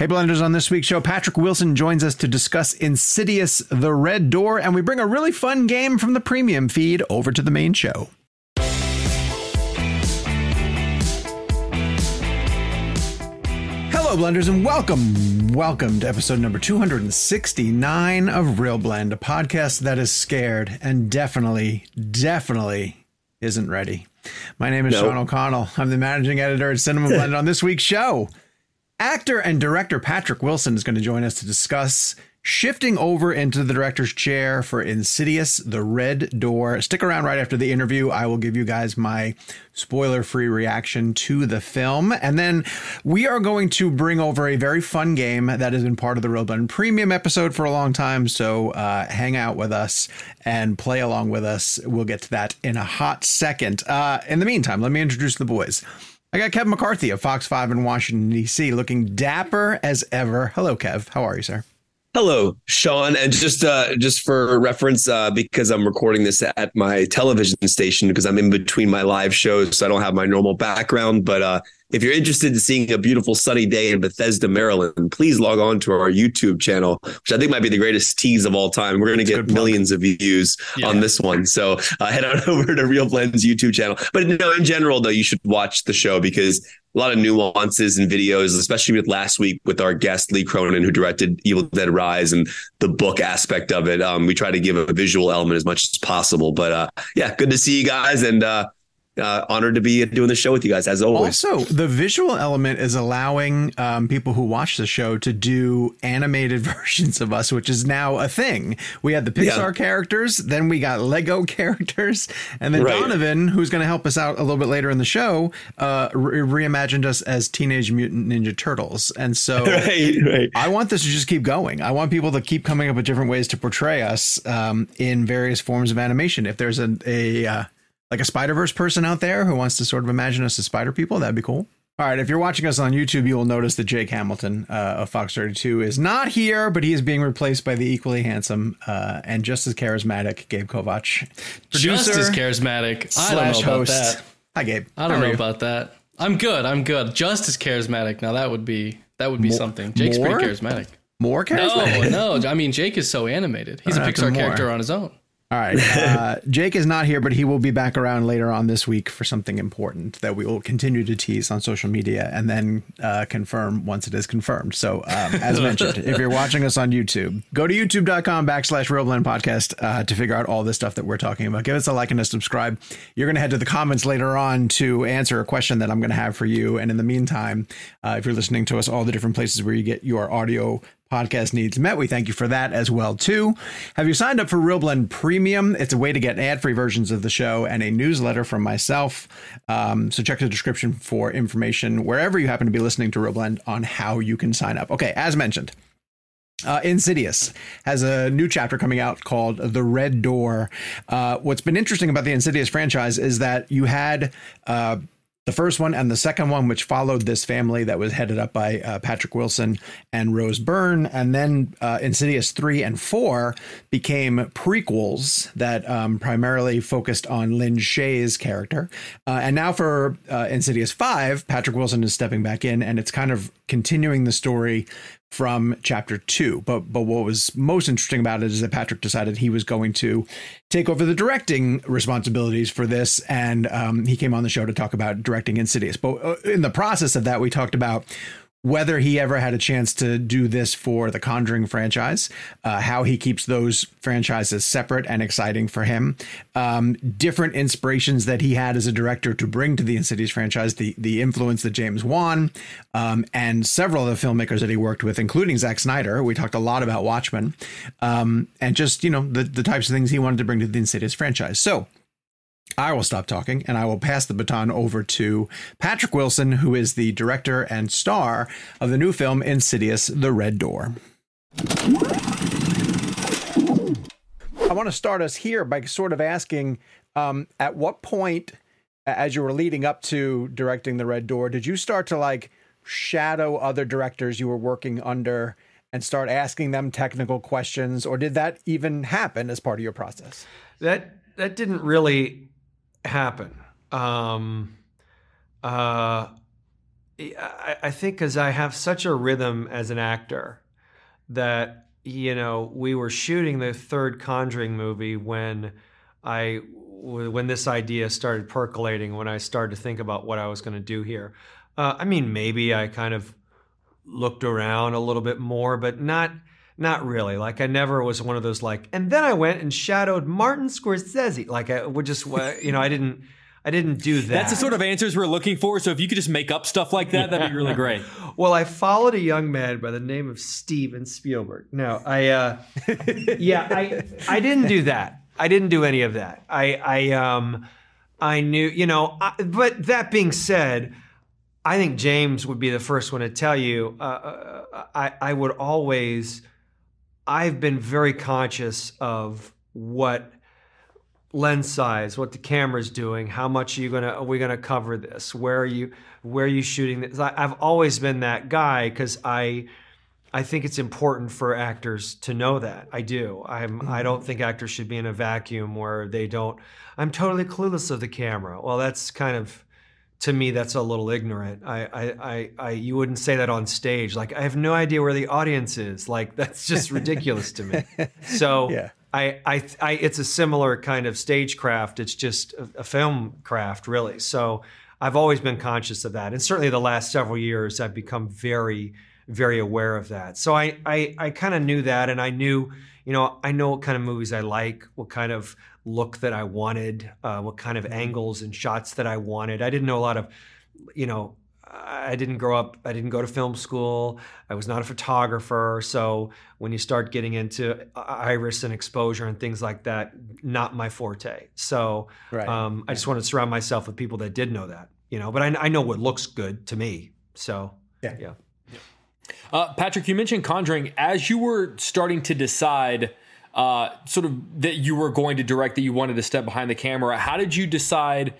Hey, Blenders, on this week's show, Patrick Wilson joins us to discuss Insidious The Red Door, and we bring a really fun game from the premium feed over to the main show. Hello, Blenders, and welcome. Welcome to episode number 269 of ReelBlend, a podcast that is scared and definitely, definitely isn't ready. My name is nope. Sean O'Connell. I'm the managing editor at CinemaBlend on this week's show. Actor and director Patrick Wilson is going to join us to discuss shifting over into the director's chair for Insidious The Red Door. Stick around right after the interview. I will give you guys my spoiler free reaction to the film. And then we are going to bring over a very fun game that has been part of the Real Premium episode for a long time. So uh, hang out with us and play along with us. We'll get to that in a hot second. Uh, in the meantime, let me introduce the boys. I got Kev McCarthy of Fox 5 in Washington, D.C., looking dapper as ever. Hello, Kev. How are you, sir? Hello, Sean. And just uh, just for reference, uh, because I'm recording this at my television station because I'm in between my live shows, so I don't have my normal background. But uh, if you're interested in seeing a beautiful sunny day in Bethesda, Maryland, please log on to our YouTube channel, which I think might be the greatest tease of all time. We're going to get millions of views yeah. on this one. So uh, head on over to ReelBlend's YouTube channel. But no, in general, though, you should watch the show because a lot of nuances and videos, especially with last week with our guest Lee Cronin, who directed Evil Dead Rise and the book aspect of it. Um, we try to give a visual element as much as possible. But uh, yeah, good to see you guys and uh, uh, honored to be doing the show with you guys as always. Also, the visual element is allowing um, people who watch the show to do animated versions of us, which is now a thing. We had the Pixar yeah. characters, then we got Lego characters, and then right. Donovan, who's going to help us out a little bit later in the show, uh, re- reimagined us as Teenage Mutant Ninja Turtles. And so right, right. I want this to just keep going. I want people to keep coming up with different ways to portray us um, in various forms of animation. If there's a, a uh, like a Spider Verse person out there who wants to sort of imagine us as Spider people, that'd be cool. All right, if you're watching us on YouTube, you will notice that Jake Hamilton uh, of Fox 32 is not here, but he is being replaced by the equally handsome uh, and just as charismatic Gabe Kovacs. Producer, just as charismatic. I don't know about host. that. Hi, Gabe. I don't know about that. I'm good. I'm good. Just as charismatic. Now that would be that would be more, something. Jake's more? pretty charismatic. More charismatic? No, no. I mean, Jake is so animated. He's a Pixar character on his own. All right. Uh, Jake is not here, but he will be back around later on this week for something important that we will continue to tease on social media and then uh, confirm once it is confirmed. So, um, as mentioned, if you're watching us on YouTube, go to youtube.com backslash ReelBlend Podcast uh, to figure out all this stuff that we're talking about. Give us a like and a subscribe. You're going to head to the comments later on to answer a question that I'm going to have for you. And in the meantime, uh, if you're listening to us, all the different places where you get your audio podcast needs met. We thank you for that as well too. Have you signed up for ReelBlend Premium? It's a way to get ad-free versions of the show and a newsletter from myself. Um, so check the description for information wherever you happen to be listening to ReelBlend on how you can sign up. Okay, as mentioned. Uh, Insidious has a new chapter coming out called The Red Door. Uh, what's been interesting about the Insidious franchise is that you had uh, the first one and the second one, which followed this family that was headed up by uh, Patrick Wilson and Rose Byrne, and then uh, Insidious three and four became prequels that um, primarily focused on Lin Shaye's character, uh, and now for uh, Insidious five, Patrick Wilson is stepping back in, and it's kind of continuing the story from chapter two. But but what was most interesting about it is that Patrick decided he was going to take over the directing responsibilities for this, and um, he came on the show to talk about directing Insidious. But uh, in the process of that, we talked about whether he ever had a chance to do this for the Conjuring franchise, uh, how he keeps those franchises separate and exciting for him, um, different inspirations that he had as a director to bring to the Insidious franchise, the the influence that James Wan um, and several of the filmmakers that he worked with, including Zack Snyder. We talked a lot about Watchmen, um, and just you know the the types of things he wanted to bring to the Insidious franchise. So I will stop talking and I will pass the baton over to Patrick Wilson, who is the director and star of the new film Insidious The Red Door. I want to start us here by sort of asking um, at what point, as you were leading up to directing The Red Door, did you start to like shadow other directors you were working under and start asking them technical questions, or did that even happen as part of your process? That that didn't really happen. Um, uh, I, I think because I have such a rhythm as an actor that you know we were shooting the third Conjuring movie when I when this idea started percolating when I started to think about what I was going to do here. Uh, I mean, maybe I kind of looked around a little bit more, but not not really. Like I never was one of those like. And then I went and shadowed Martin Scorsese. Like I would just you know I didn't. I didn't do that. That's the sort of answers we're looking for. So if you could just make up stuff like that, that'd be really great. well, I followed a young man by the name of Steven Spielberg. No, I, uh, yeah, I, I didn't do that. I didn't do any of that. I, I, um, I knew, you know, I, but that being said, I think James would be the first one to tell you. Uh, uh I, I would always. I've been very conscious of what lens size, what the camera's doing, how much are you gonna are we gonna cover this? Where are you where are you shooting this? I, I've always been that guy because I I think it's important for actors to know that. I do. I'm I mm-hmm. don't think actors should be in a vacuum where they don't I'm totally clueless of the camera. Well, that's kind of to me that's a little ignorant. I, I, I, I, you wouldn't say that on stage. Like I have no idea where the audience is. Like that's just ridiculous to me. So yeah. I, I, I, it's a similar kind of stagecraft. It's just a, a, film craft, really. So I've always been conscious of that, and certainly the last several years, I've become very, very aware of that. So I, I, I kind of knew that, and I knew, you know, I know what kind of movies I like, what kind of look that I wanted, uh, what kind of angles and shots that I wanted. I didn't know a lot of, you know, I didn't grow up, I didn't go to film school. I was not a photographer. So when you start getting into iris and exposure and things like that, not my forte. So right. um, I just wanted to surround myself with people that did know that, you know, but I, I know what looks good to me. So yeah. yeah. Uh, Patrick, you mentioned Conjuring. As you were starting to decide, uh, sort of that you were going to direct, that you wanted to step behind the camera, how did you decide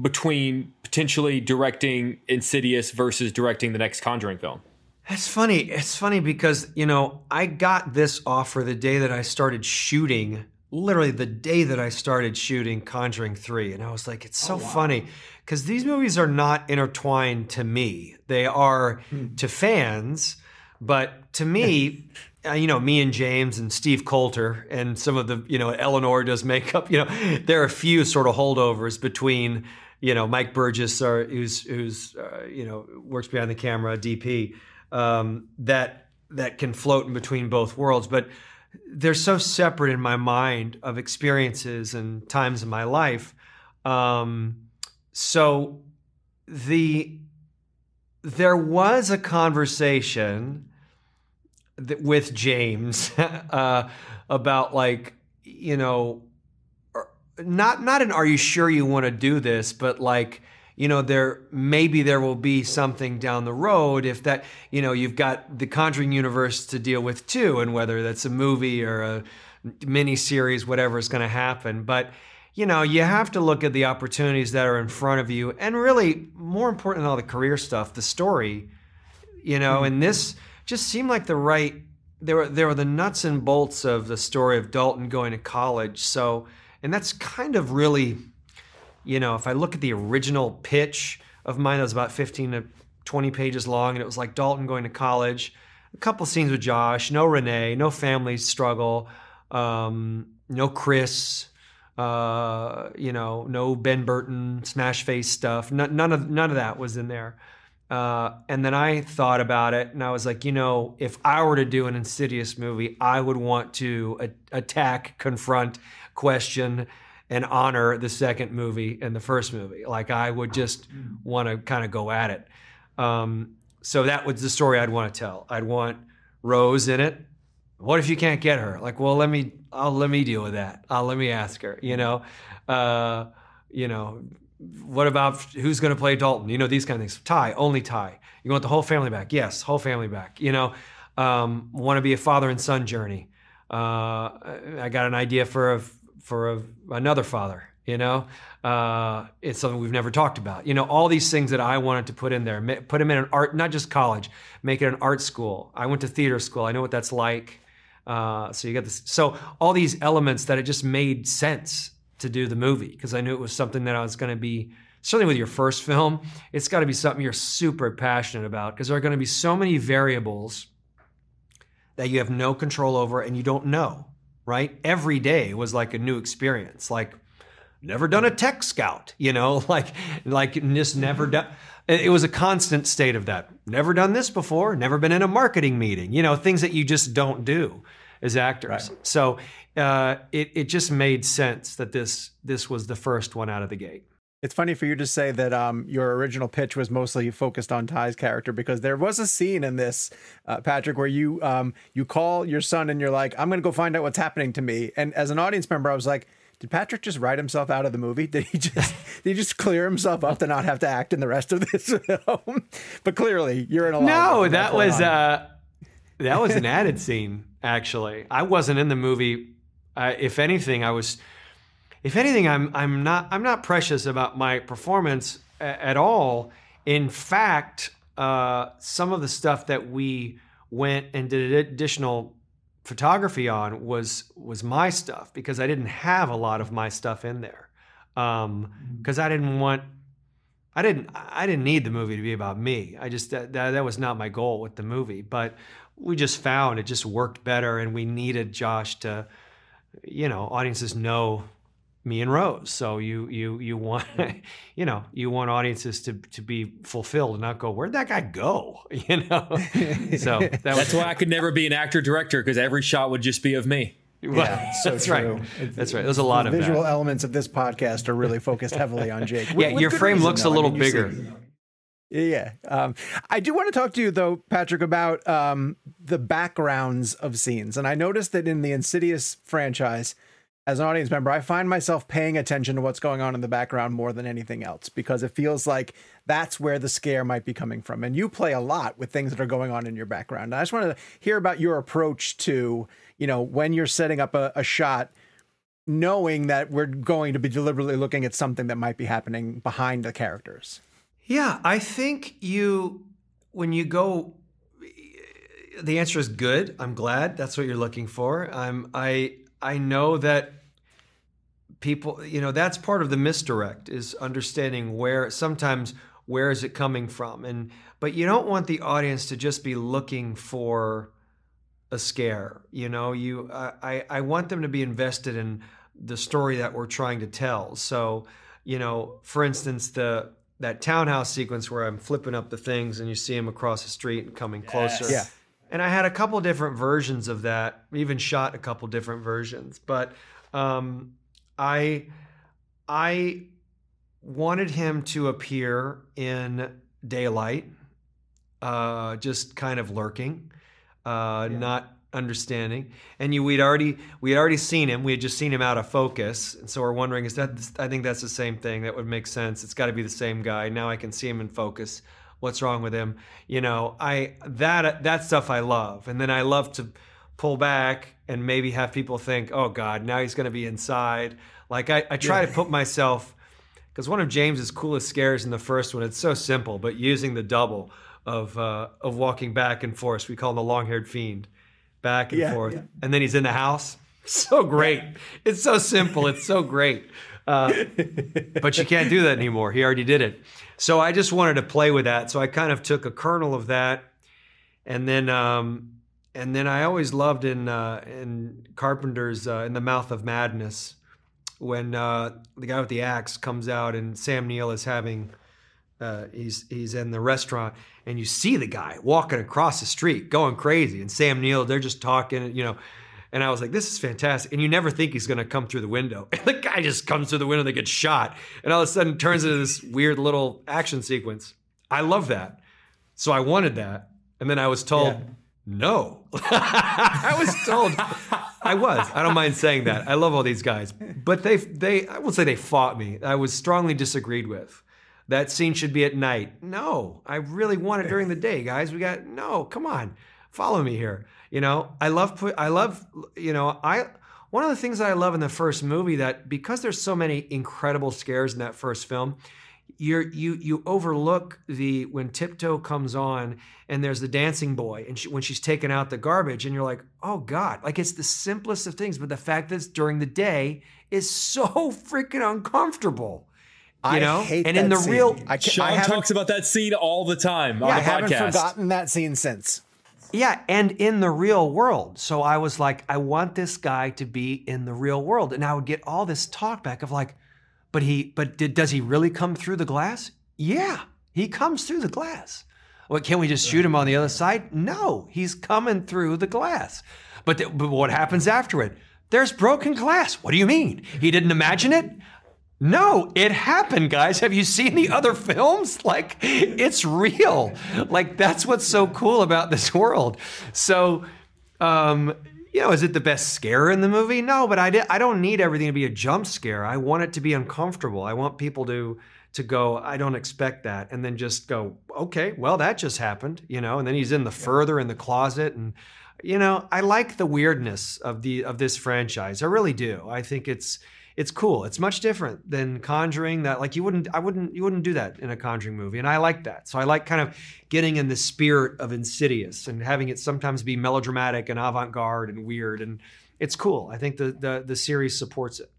between potentially directing Insidious versus directing the next Conjuring film? It's funny. It's funny because, you know, I got this offer the day that I started shooting, literally the day that I started shooting Conjuring 3. And I was like, it's so oh, wow. funny because these movies are not intertwined to me. They are hmm. to fans, but to me, uh, you know, me and James and Steve Coulter and some of the, you know, Eleanor does makeup, you know, there are a few sort of holdovers between you know Mike Burgess, or who's who's uh, you know works behind the camera, DP, um, that that can float in between both worlds, but they're so separate in my mind of experiences and times in my life. Um, so the there was a conversation with James uh, about like you know not not an are you sure you want to do this, but like you know there maybe there will be something down the road if that you know you've got the Conjuring universe to deal with too, and whether that's a movie or a mini series, whatever is going to happen, but. You know, you have to look at the opportunities that are in front of you, and really, more important than all the career stuff, the story. You know, and this just seemed like the right. There were there were the nuts and bolts of the story of Dalton going to college. So, and that's kind of really, you know, if I look at the original pitch of mine, that was about 15 to 20 pages long, and it was like Dalton going to college, a couple scenes with Josh, no Renee, no family struggle, um, no Chris, uh, you know, no Ben Burton smash face stuff. None, none of none of that was in there. Uh, and then I thought about it, and I was like, you know, if I were to do an Insidious movie, I would want to a- attack, confront, question and honor the second movie and the first movie. Like I would just want to kind of go at it. Um, so that was the story I'd want to tell. I'd want Rose in it. What if you can't get her? Like, well, let me, I'll let me deal with that. I'll let me ask her. You know, uh, you know, what about who's going to play Dalton? You know, these kind of things. Ty, only Ty. You want the whole family back? Yes, whole family back. You know, um, want to be a father and son journey. Uh, I got an idea for a for a, another father. You know, uh, it's something we've never talked about. You know, all these things that I wanted to put in there, put them in an art, not just college, make it an art school. I went to theater school. I know what that's like. Uh, so you got this. So all these elements that it just made sense to do the movie because I knew it was something that I was going to be certainly with your first film, it's got to be something you're super passionate about because there are going to be so many variables that you have no control over and you don't know, right? Every day was like a new experience. Like never done a tech scout, you know, like like just never done it was a constant state of that. Never done this before, never been in a marketing meeting, you know, things that you just don't do as actors. Right. So uh, it it just made sense that this this was the first one out of the gate. It's funny for you to say that um, your original pitch was mostly focused on Ty's character because there was a scene in this, uh, Patrick, where you um, you call your son and you're like, "I'm going to go find out what's happening to me." And as an audience member, I was like, "Did Patrick just write himself out of the movie? Did he just did he just clear himself up to not have to act in the rest of this film?" but clearly, you're in a no. That was uh, that was an added scene. Actually, I wasn't in the movie. If anything, I was if anything, I'm I'm not I'm not precious about my performance a, at all. In fact, uh, some of the stuff that we went and did additional photography on was was my stuff because I didn't have a lot of my stuff in there because um, I didn't want I didn't I didn't need the movie to be about me. I just that, that, that was not my goal with the movie, but we just found it just worked better and we needed Josh to you know audiences know me and Rose. So you you you want you know you want audiences to to be fulfilled and not go where'd that guy go you know. so that that's why I could never be an actor director because every shot would just be of me. Yeah, so that's true. right. That's right. There's a lot the of visual that. elements of this podcast are really focused heavily on Jake. yeah, your frame looks though. a little I mean, bigger. Yeah. Um, I do want to talk to you, though, Patrick, about um, the backgrounds of scenes. And I noticed that in the Insidious franchise, as an audience member, I find myself paying attention to what's going on in the background more than anything else because it feels like that's where the scare might be coming from. And you play a lot with things that are going on in your background. And I just wanted to hear about your approach to, you know, when you're setting up a, a shot, knowing that we're going to be deliberately looking at something that might be happening behind the characters. Yeah, I think you, when you go, the answer is good. I'm glad that's what you're looking for. I'm, I, I know that people, you know, that's part of the misdirect is understanding where sometimes where is it coming from and but you don't want the audience to just be looking for a scare you know you i i want them to be invested in the story that we're trying to tell so you know for instance the that townhouse sequence where i'm flipping up the things and you see him across the street and coming closer yeah and I had a couple different versions of that, even shot a couple different versions. But um, I I wanted him to appear in daylight, uh, just kind of lurking, uh, yeah. not understanding. And you, we'd already we had already seen him. We had just seen him out of focus, and so we're wondering: is that? I think that's the same thing. That would make sense. It's got to be the same guy. Now I can see him in focus what's wrong with him you know i that that stuff i love and then i love to pull back and maybe have people think oh god now he's going to be inside like i, I try yeah. to put myself because one of james's coolest scares in the first one it's so simple but using the double of uh, of walking back and forth we call him the long-haired fiend back and yeah, forth. yeah. and then he's in the house. So great. It's so simple. It's so great. Uh, but you can't do that anymore. He already did it. So I just wanted to play with that. So I kind of took a kernel of that, and then um, and then I always loved in uh, in Carpenter's uh, in the Mouth of Madness when uh, the guy with the axe comes out and Sam Neill is having. Uh, he's he's in the restaurant and you see the guy walking across the street going crazy and Sam Neill they're just talking you know and I was like, this is fantastic. And you never think he's going to come through the window. And the guy just comes through the window, they get shot. And all of a sudden turns into this weird little action sequence. I love that. So I wanted that. And then I was told, yeah. no. I was told, I was. I don't mind saying that. I love all these guys. But they, they, I won't say they fought me. I was strongly disagreed with. That scene should be at night. No, I really want it during the day, guys. We got, no, come on follow me here. You know, I love I love you know, I one of the things that I love in the first movie that because there's so many incredible scares in that first film, you're you you overlook the when Tiptoe comes on and there's the dancing boy and she, when she's taking out the garbage and you're like, "Oh god." Like it's the simplest of things, but the fact that it's during the day is so freaking uncomfortable. I know, hate and that in the scene. real, I, ca- Sean I talks about that scene all the time on the I the haven't forgotten that scene since. Yeah, and in the real world. So I was like, I want this guy to be in the real world. And I would get all this talk back of like, but he, but did, does he really come through the glass? Yeah, he comes through the glass. What, can we just shoot him on the other side? No, he's coming through the glass. But, th- but what happens after it? There's broken glass. What do you mean? He didn't imagine it? No, it happened, guys. Have you seen the other films? Like, it's real. Like, that's what's so cool about this world. So, um, you know, is it the best scare in the movie? No, but I, di- I don't need everything to be a jump scare. I want it to be uncomfortable. I want people to to go, I don't expect that, and then just go, okay, well, that just happened, you know. And then he's in the further in the closet, and you know, I like the weirdness of the of this franchise. I really do. I think it's it's cool. It's much different than Conjuring. That like you wouldn't, I wouldn't, you wouldn't do that in a Conjuring movie, and I like that. So I like kind of getting in the spirit of Insidious and having it sometimes be melodramatic and avant garde and weird, and it's cool. I think the the the series supports it.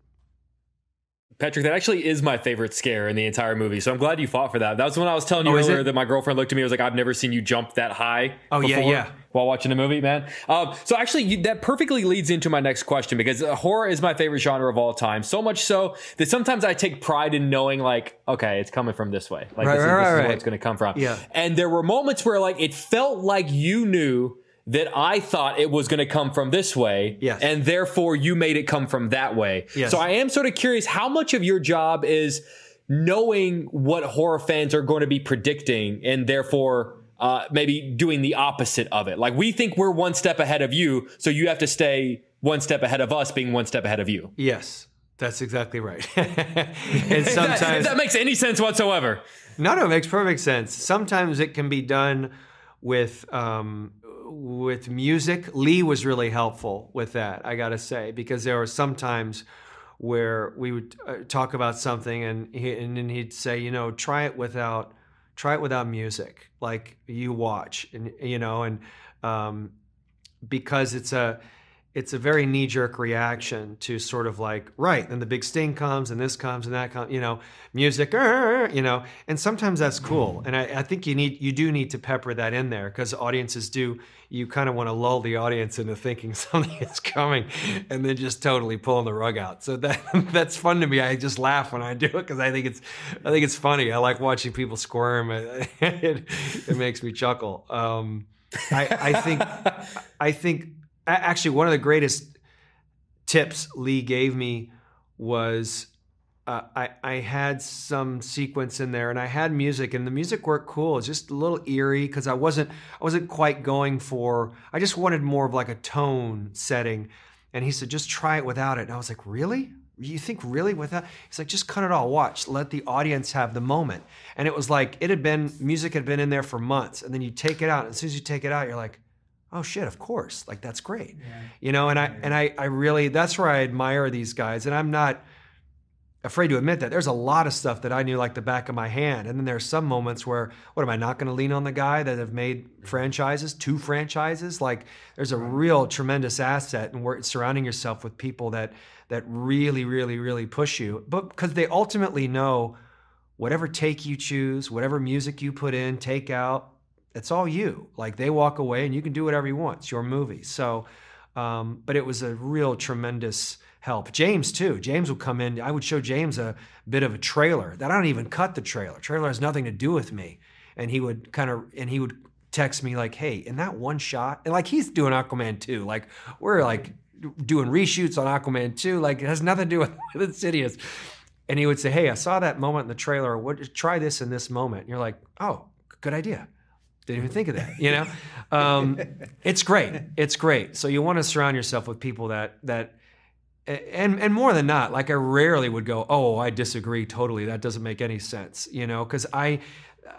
Patrick, that actually is my favorite scare in the entire movie. So I'm glad you fought for that. That was when I was telling you Oh, earlier that my girlfriend looked at me and was like, I've never seen you jump that high. Oh, yeah, before yeah. While watching a movie, man. Um, so actually, you, that perfectly leads into my next question because uh, horror is my favorite genre of all time. So much so that sometimes I take pride in knowing, like, okay, it's coming from this way. Like, Right, this, is, right, this is right, where it's going to come from. Yeah. And there were moments where, like, it felt like you knew that I thought it was going to come from this way. Yes. And therefore, you made it come from that way. Yes. So I am sort of curious how much of your job is knowing what horror fans are going to be predicting and therefore uh, maybe doing the opposite of it. Like we think we're one step ahead of you, so you have to stay one step ahead of us being one step ahead of you. Yes, that's exactly right. and sometimes that, that makes any sense whatsoever. No, no, it makes perfect sense. Sometimes it can be done with um, with music. Leigh was really helpful with that. I got to say because there were some times where we would uh, talk about something and he, and then he'd say, you know, try it without try it without music, like you watch, and you know, and um, because it's a it's a very knee jerk reaction to sort of like right then the big sting comes and this comes and that comes you know music you know and sometimes that's cool. And I, I think you need you do need to pepper that in there because audiences do you kind of want to lull the audience into thinking something is coming and then just totally pulling the rug out. So that that's fun to me. I just laugh when I do it because I think it's I think it's funny. I like watching people squirm. It, it, it makes me chuckle. Um, I, I think I think actually one of the greatest tips Leigh gave me was uh, I I had some sequence in there and I had music and the music worked cool. It's just a little eerie because I wasn't I wasn't quite going for I just wanted more of like a tone setting. And he said, just try it without it. And I was like, really? You think really without? He's like, just cut it all. Watch. Let the audience have the moment. And it was like it had been music had been in there for months, and then you take it out. And as soon as you take it out, you're like, oh shit, of course. Like that's great. You know, and I and I I really that's where I admire these guys. And I'm not afraid to admit that there's a lot of stuff that I knew like the back of my hand. And then there's some moments where what am I not going to lean on the guy that have made franchises, two franchises? Like there's a real tremendous asset in wor- surrounding yourself with people that that really really really push you. But because they ultimately know whatever take you choose, whatever music you put in, take out, it's all you. Like they walk away and you can do whatever you want. It's your movie. So, um, but it was a real tremendous help. James too. James would come in. I would show James a bit of a trailer that I don't even cut the trailer. Trailer has nothing to do with me. And he would kind of and he would text me like, "Hey, in that one shot," and like he's doing Aquaman 2. Like we're like doing reshoots on Aquaman 2. Like it has nothing to do with, with Insidious. And he would say, "Hey, I saw that moment in the trailer. What? Try this in this moment." And you're like, "Oh, good idea." Didn't even think of that. You know, um, it's great. It's great. So you want to surround yourself with people that that, and and more than not, like I rarely would go, "Oh, I disagree totally. That doesn't make any sense." You know, because I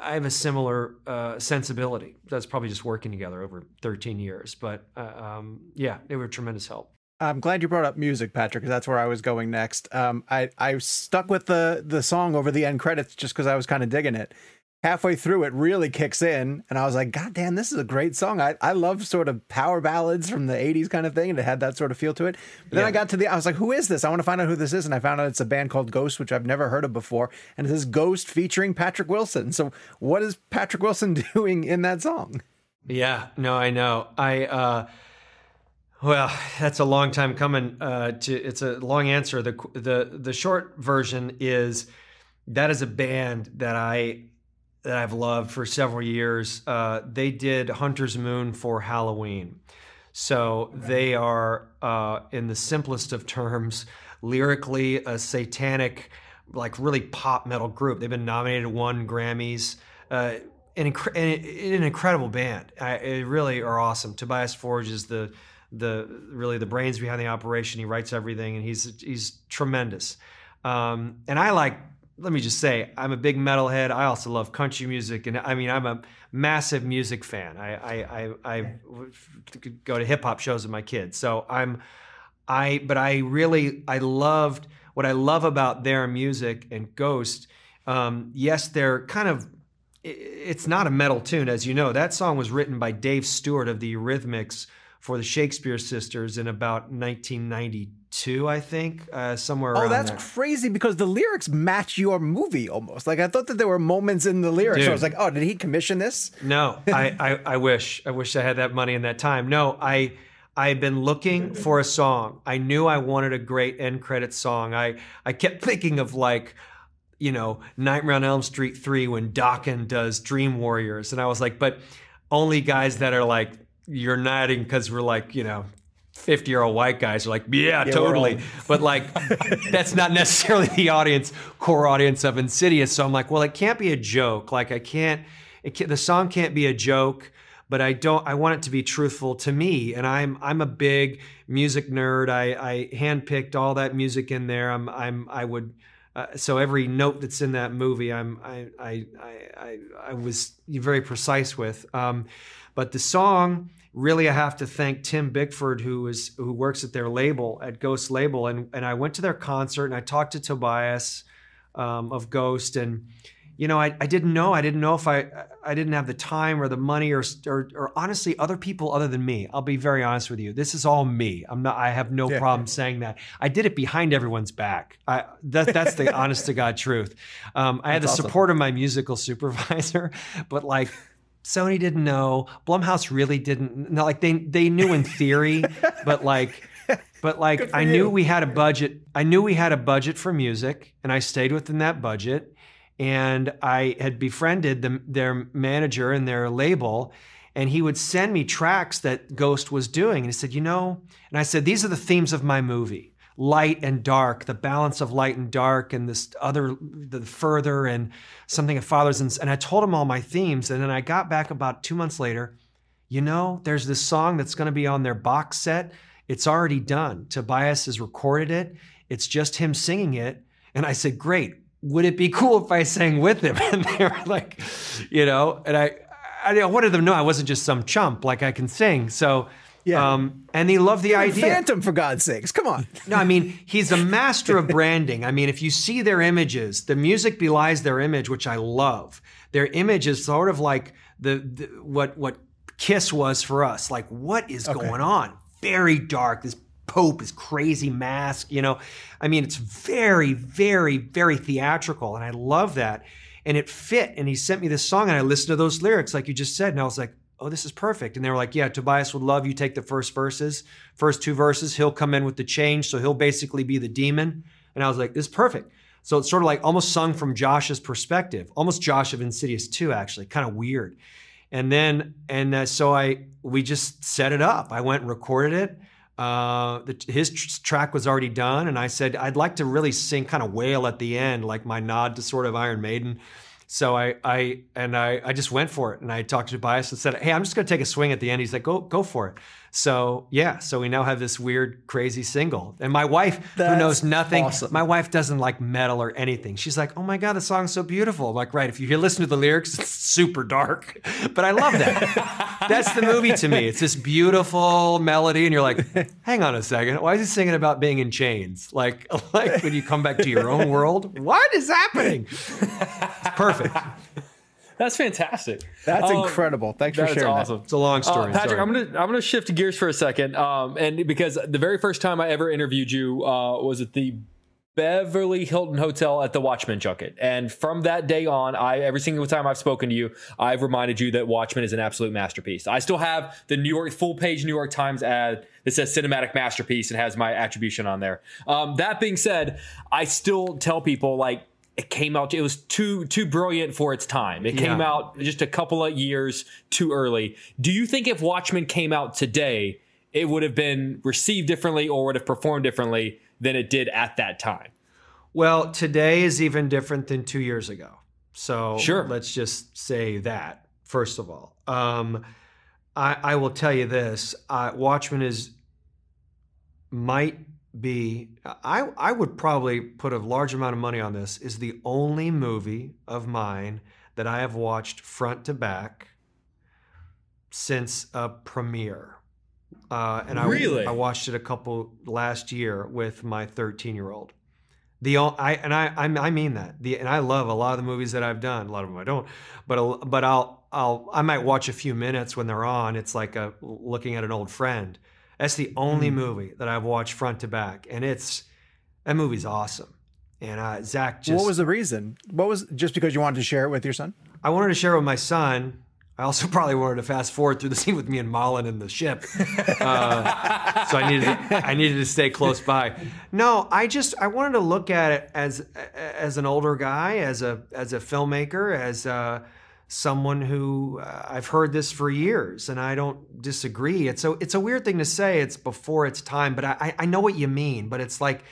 I have a similar uh, sensibility. That's probably just working together over 13 years. But uh, um, yeah, they were tremendous help. I'm glad you brought up music, Patrick, because that's where I was going next. Um, I I stuck with the the song over the end credits just because I was kind of digging it. Halfway through it really kicks in and i was like god damn this is a great song i, I love sort of power ballads from the 80s kind of thing and it had that sort of feel to it but then Yeah. i got to the i was like who is this i want to find out who this is and i found out it's a band called ghost which i've never heard of before and it says ghost featuring patrick wilson so what is patrick wilson doing in that song Yeah, no, I know. I uh well, that's a long time coming uh to it's a long answer. The the the short version is that is a band that I that I've loved for several years. Uh they did Hunter's Moon for Halloween. So they are uh in the simplest of terms lyrically a satanic like really pop metal group. They've been nominated won Grammys. Uh an, an, an incredible band. I, they really are awesome. Tobias Forge is the the really the brains behind the operation. He writes everything, and he's he's tremendous. Um, and I like. Let me just say, I'm a big metalhead. I also love country music, and I mean, I'm a massive music fan. I I I, I go to hip hop shows with my kids, so I'm I. But I really I loved what I love about their music and Ghost. Um, yes, they're kind of it's not a metal tune, as you know. That song was written by Dave Stewart of the Eurythmics for the Shakespeare Sisters in about 1992, I think, uh, somewhere oh that's there. crazy because the lyrics match your movie almost like i thought that there were moments in the lyrics where i was like oh did he commission this No, I, I, I wish. I wish I had that money in that time. No, I I've been looking for a song. I knew I wanted a great end credit song. I I kept thinking of like, you know, Nightmare on Elm Street 3 when Dokken does Dream Warriors. And I was like, but only guys that are like you're nodding because we're like, you know, 50 year old white guys are like, yeah, we're totally. But like, that's not necessarily the audience, core audience of Insidious. So I'm like, well, it can't be a joke. Like, I can't, it can, the song can't be a joke, but I don't, I want it to be truthful to me. And I'm, I'm a big music nerd. I, I handpicked all that music in there. I'm, I'm, I would, uh, so every note that's in that movie, I'm, I, I, I, I, I was very precise with. Um, but the song, really, I have to thank Tim Bickford, who is who works at their label at Ghost Label, and and I went to their concert and I talked to Tobias um, of Ghost, and you know, I, I didn't know. I didn't know if I I didn't have the time or the money or, or or honestly other people other than me. I'll be very honest with you. This is all me. I'm not. I have no Yeah. problem saying that. I did it behind everyone's back. I that, that's the honest to God truth. Um, I had the awesome. support of my musical supervisor, but like. Sony didn't know. Blumhouse really didn't. No, like they they knew in theory, but like, but like I knew we had a budget. I knew we had a budget for music, and I stayed within that budget. And I had befriended the, their manager and their label, and he would send me tracks that Ghost was doing. And he said, you know, and I said, these are the themes of my movie light and dark, the balance of light and dark, and this other, the further, and something of fathers. And, and I told him all my themes. And then I got back about two months later. You know, there's this song that's going to be on their box set. It's already done. Tobias has recorded it. It's just him singing it. And I said, Great. Would it be cool if I sang with him? And they were like, you know, and I, I wanted them to know I wasn't just some chump, like I can sing. So, Yeah. um, and they love the idea. Phantom, for God's sakes. Come on. No, I mean, he's a master of branding. I mean, if you see their images, the music belies their image, which I love. Their image is sort of like the, the what what Kiss was for us. Like, what is going on? Very dark. This Pope is crazy mask, you know. I mean, it's very, very, very theatrical, and I love that. And it fit. And he sent me this song, and I listened to those lyrics, like you just said, and I was like, oh, this is perfect. And they were like, yeah, Tobias would love you take the first verses, first two verses. He'll come in with the change. So he'll basically be the demon. And I was like, this is perfect. So it's sort of like almost sung from Josh's perspective, almost Josh of Insidious 2, actually, kind of weird. And then, and uh, so I, we just set it up. I went and recorded it. Uh, the, his tr- track was already done. And I said, I'd like to really sing kind of wail at the end, like my nod to sort of Iron Maiden. So I, I, and I, I just went for it. And I talked to Tobias and said, Hey, I'm just going to take a swing at the end. He's like, go, go for it. So yeah, so we now have this weird, crazy single. And my wife, who knows nothing, awesome. my wife doesn't like metal or anything. She's like, "Oh my god, the song's so beautiful." I'm like, right? If you hear, listen to the lyrics, it's super dark, but I love that. That's the movie to me. It's this beautiful melody, and you're like, "Hang on a second, why is he singing about being in chains?" Like, like when you come back to your own world, what is happening? It's perfect. That's fantastic. That's Um, incredible. Thanks for That's sharing that. awesome. It's a long story. Uh, Patrick, sorry. I'm gonna I'm gonna shift gears for a second, um, and because the very first time I ever interviewed you uh, was at the Beverly Hilton Hotel at the Watchmen junket, and from that day on, I every single time I've spoken to you, I've reminded you that Watchmen is an absolute masterpiece. I still have the New York full page New York Times ad that says cinematic masterpiece and has my attribution on there. Um, that being said, I still tell people like. It came out. It was too too brilliant for its time. It came out just a couple of years too early. Do you think if Watchmen came out today, it would have been received differently or would have performed differently than it did at that time? Well, today is even different than two years ago. So Sure. let's just say that first of all. Um, I, I will tell you this: uh, Watchmen is might be. I I would probably put a large amount of money on this. Is the only movie of mine that I have watched front to back since a premiere. Uh, and I, Really? I watched it a couple last year with my 13 year old. The I and I I I mean that. The and I love a lot of the movies that I've done. A lot of them I don't, but but I'll I'll I might watch a few minutes when they're on. It's like a looking at an old friend. That's the only movie that I've watched front to back, and it's that movie's awesome. And uh, Zack just what was the reason? What was just because you wanted to share it with your son? I wanted to share it with my son. I also probably wanted to fast forward through the scene with me and Malin in the ship, uh, so I needed to, I needed to stay close by. No, I just I wanted to look at it as as an older guy, as a as a filmmaker, as uh, someone who uh, I've heard this for years, and I don't disagree. It's a it's a weird thing to say. It's before its time, but I I know what you mean. But it's like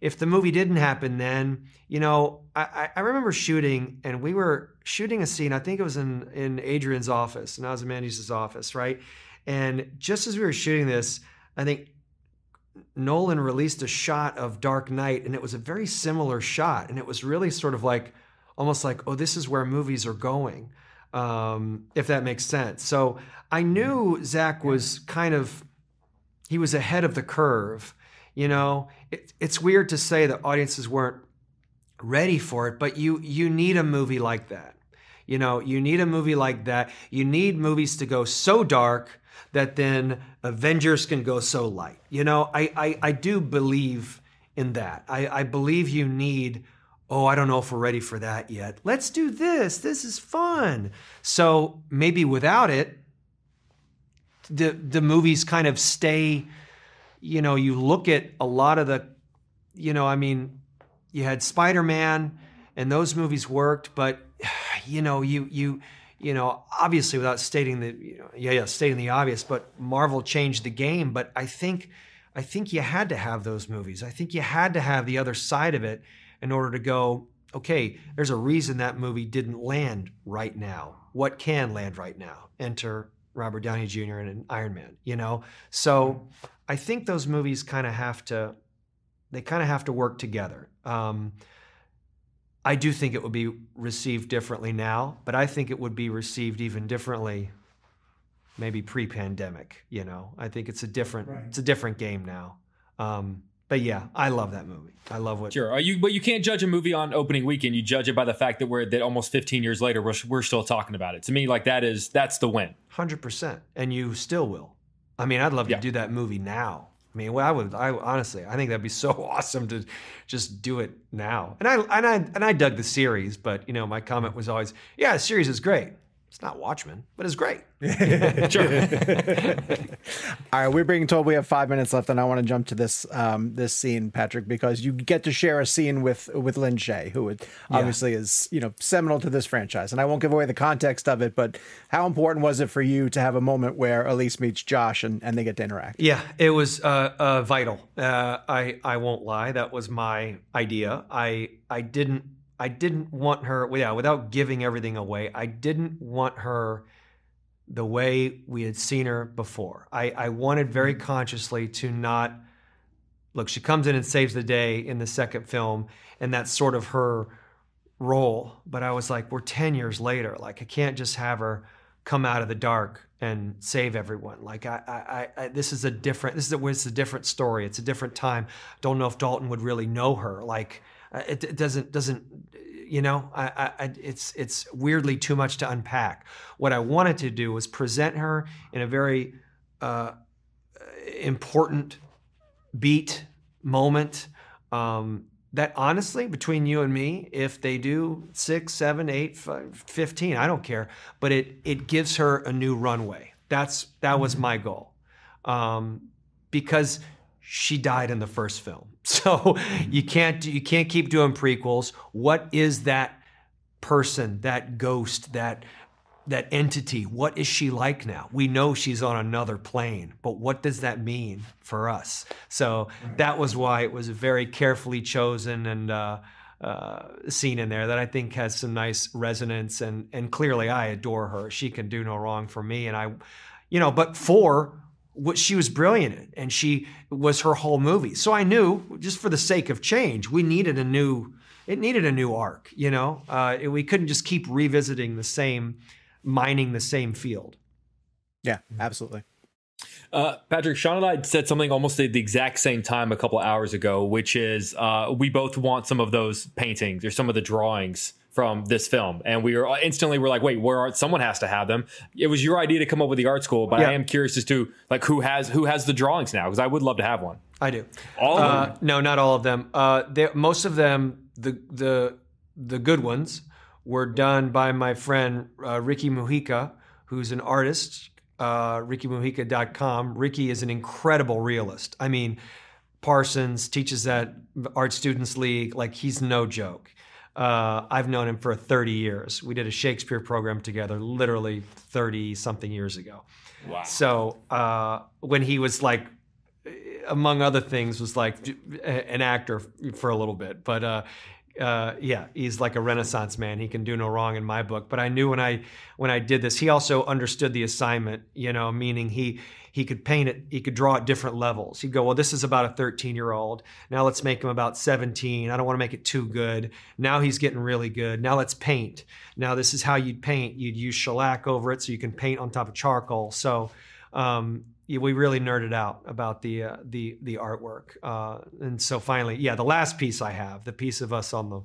if the movie didn't happen then, you know, I, I- remember shooting and we were shooting a scene, I think it was in, in Adrian's office, and I in office, right? And just as we were shooting this, I think Nolan released a shot of Dark Knight, and it was a very similar shot. And it was really sort of like, almost like, oh, this is where movies are going, um, if that makes sense. So I knew Zack was kind of, he was ahead of the curve. You know, it, it's weird to say that audiences weren't ready for it, but you you need a movie like that. You know, you need a movie like that. You need movies to go so dark that then Avengers can go so light. You know, I I, I do believe in that. I, I believe you need. Oh, I don't know if we're ready for that yet. Let's do this. This is fun. So maybe without it, the the movies kind of stay you know, you look at a lot of the, you know, I mean, you had Spider Man, and those movies worked, but you know, you you you know, obviously without stating the, you know, yeah, yeah, stating the obvious, but Marvel changed the game. But I think, I think you had to have those movies. I think you had to have the other side of it in order to go. Okay, there's a reason that movie didn't land right now. What can land right now? Enter Robert Downey Jr. and Iron Man. You know, so I think those movies kind of have to they kind of have to work together. Um, I do think it would be received differently now, but I think it would be received even differently maybe pre-pandemic, you know. I think it's a different it's a different game now. Um, but yeah, I love that movie. I love what Sure. Are you, but you can't judge a movie on opening weekend. You judge it by the fact that we're that almost 15 years later, we're, we're still talking about it. To me, like that is that's the win. 100% and you still will. I mean, I'd love Yeah. to do that movie now. I mean, well, I would. I honestly, I think that'd be so awesome to just do it now. And I and I and I dug the series, but you know, my comment was always, "Yeah, the series is great. It's not Watchmen, but it's great." All right, we're being told we have five minutes left, and I want to jump to this um, this scene, Patrick, because you get to share a scene with with Lin Shaye, who would- obviously is you know seminal to this franchise. And I won't give away the context of it, but how important was it for you to have a moment where Elise meets Josh and, and they get to interact? Yeah, it was uh, uh, vital. Uh, I I won't lie. That was my idea. I I didn't I didn't want her. Yeah, without giving everything away, I didn't want her the way we had seen her before. I I wanted very mm-hmm. consciously to not look. She comes in and saves the day in the second film, and that's sort of her role. But I was like, we're ten years later. Like I can't just have her come out of the dark and save everyone. Like I, I, I, I this is a different. This is a, it's a different story. It's a different time. Don't know if Dalton would really know her. Like uh, it, it doesn't doesn't you know, I, I, it's it's weirdly too much to unpack. What I wanted to do was present her in a very uh, important beat moment. Um, that honestly, between you and me, if they do six, seven, eight, five, 15, I don't care. But it it gives her a new runway. That's that was my goal, um, because she died in the first film. So you can't you can't keep doing prequels. What is that person, that ghost, that that entity? What is she like now? We know she's on another plane, but what does that mean for us? So that was why it was very carefully chosen and. Uh, uh, scene in there that I think has some nice resonance and and clearly I adore her. She can do no wrong for me, and I, you know, but for what she was brilliant in, and she was her whole movie. So I knew, just for the sake of change, we needed a new. It needed a new arc, you know. Uh, we couldn't just keep revisiting the same, mining the same field. Yeah, absolutely. Uh, Patrick, Sean and I said something almost at the exact same time a couple hours ago, which is uh, we both want some of those paintings or some of the drawings from this film, and we were instantly we're like, wait, where are someone has to have them? It was your idea to come up with the art school, but yeah. I am curious as to like who has who has the drawings now because I would love to have one. I do. All of uh, them? No, not all of them. Uh, most of them, the the the good ones, were done by my friend uh, Ricky Mujica, who's an artist. Uh, RickyMujica.com. Ricky is an incredible realist. I mean, Parsons teaches at Art Students League. Like he's no joke. Uh, I've known him for 30 years. We did a Shakespeare program together, literally 30 something years ago. Wow. So uh, when he was like, among other things, was like an actor for a little bit, but uh, uh, yeah, he's like a renaissance man. He can do no wrong in my book. But I knew when I when I did this, he also understood the assignment. You know, meaning he he could paint it, he could draw at different levels. He'd go, well, this is about a 13 year old. Now let's make him about 17. I don't want to make it too good. Now he's getting really good. Now let's paint. Now this is how you'd paint. You'd use shellac over it so you can paint on top of charcoal. So um, we really nerded out about the uh, the the artwork. Uh, and so finally, yeah, the last piece I have, the piece of us on the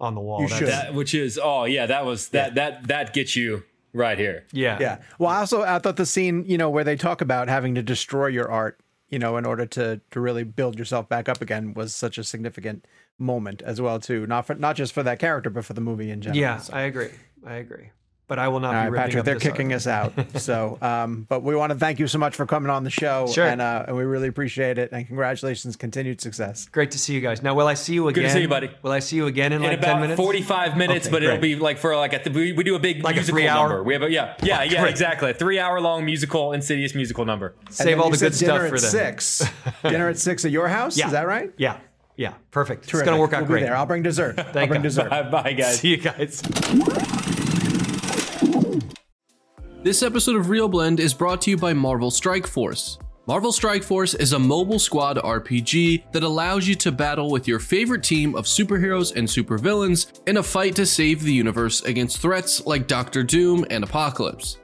on the wall. You. That, which is oh yeah, that was that yeah. that that gets you right here. Yeah. Yeah. Well, I also I thought the scene, you know, where they talk about having to destroy your art, you know, in order to to really build yourself back up again was such a significant moment as well too. Not for not just for that character, but for the movie in general. Yeah, so. I agree. I agree but I will not All be right, Patrick. They're kicking us out. So, um, but we want to thank you so much for coming on the show, sure. and, uh, and we really appreciate it. And congratulations, continued success. Great to see you guys. Now, will I see you again? Good to see you, buddy. Will I see you again in, in like about ten minutes? Forty-five minutes, okay, but great. it'll be like for like a we, we do a big like musical a three hour. number. We have a yeah yeah yeah great. exactly a three-hour long musical Insidious musical number. Save all the good stuff for them. Six dinner at six at your house. Yeah. Is that right? Yeah. Yeah, perfect. Terrific. It's going to work out we'll great. There. I'll bring dessert. Thank I'll bring you. dessert. Bye, bye, guys. See you guys. This episode of ReelBlend is brought to you by Marvel Strike Force. Marvel Strike Force is a mobile squad RPG that allows you to battle with your favorite team of superheroes and supervillains in a fight to save the universe against threats like Doctor Doom and Apocalypse.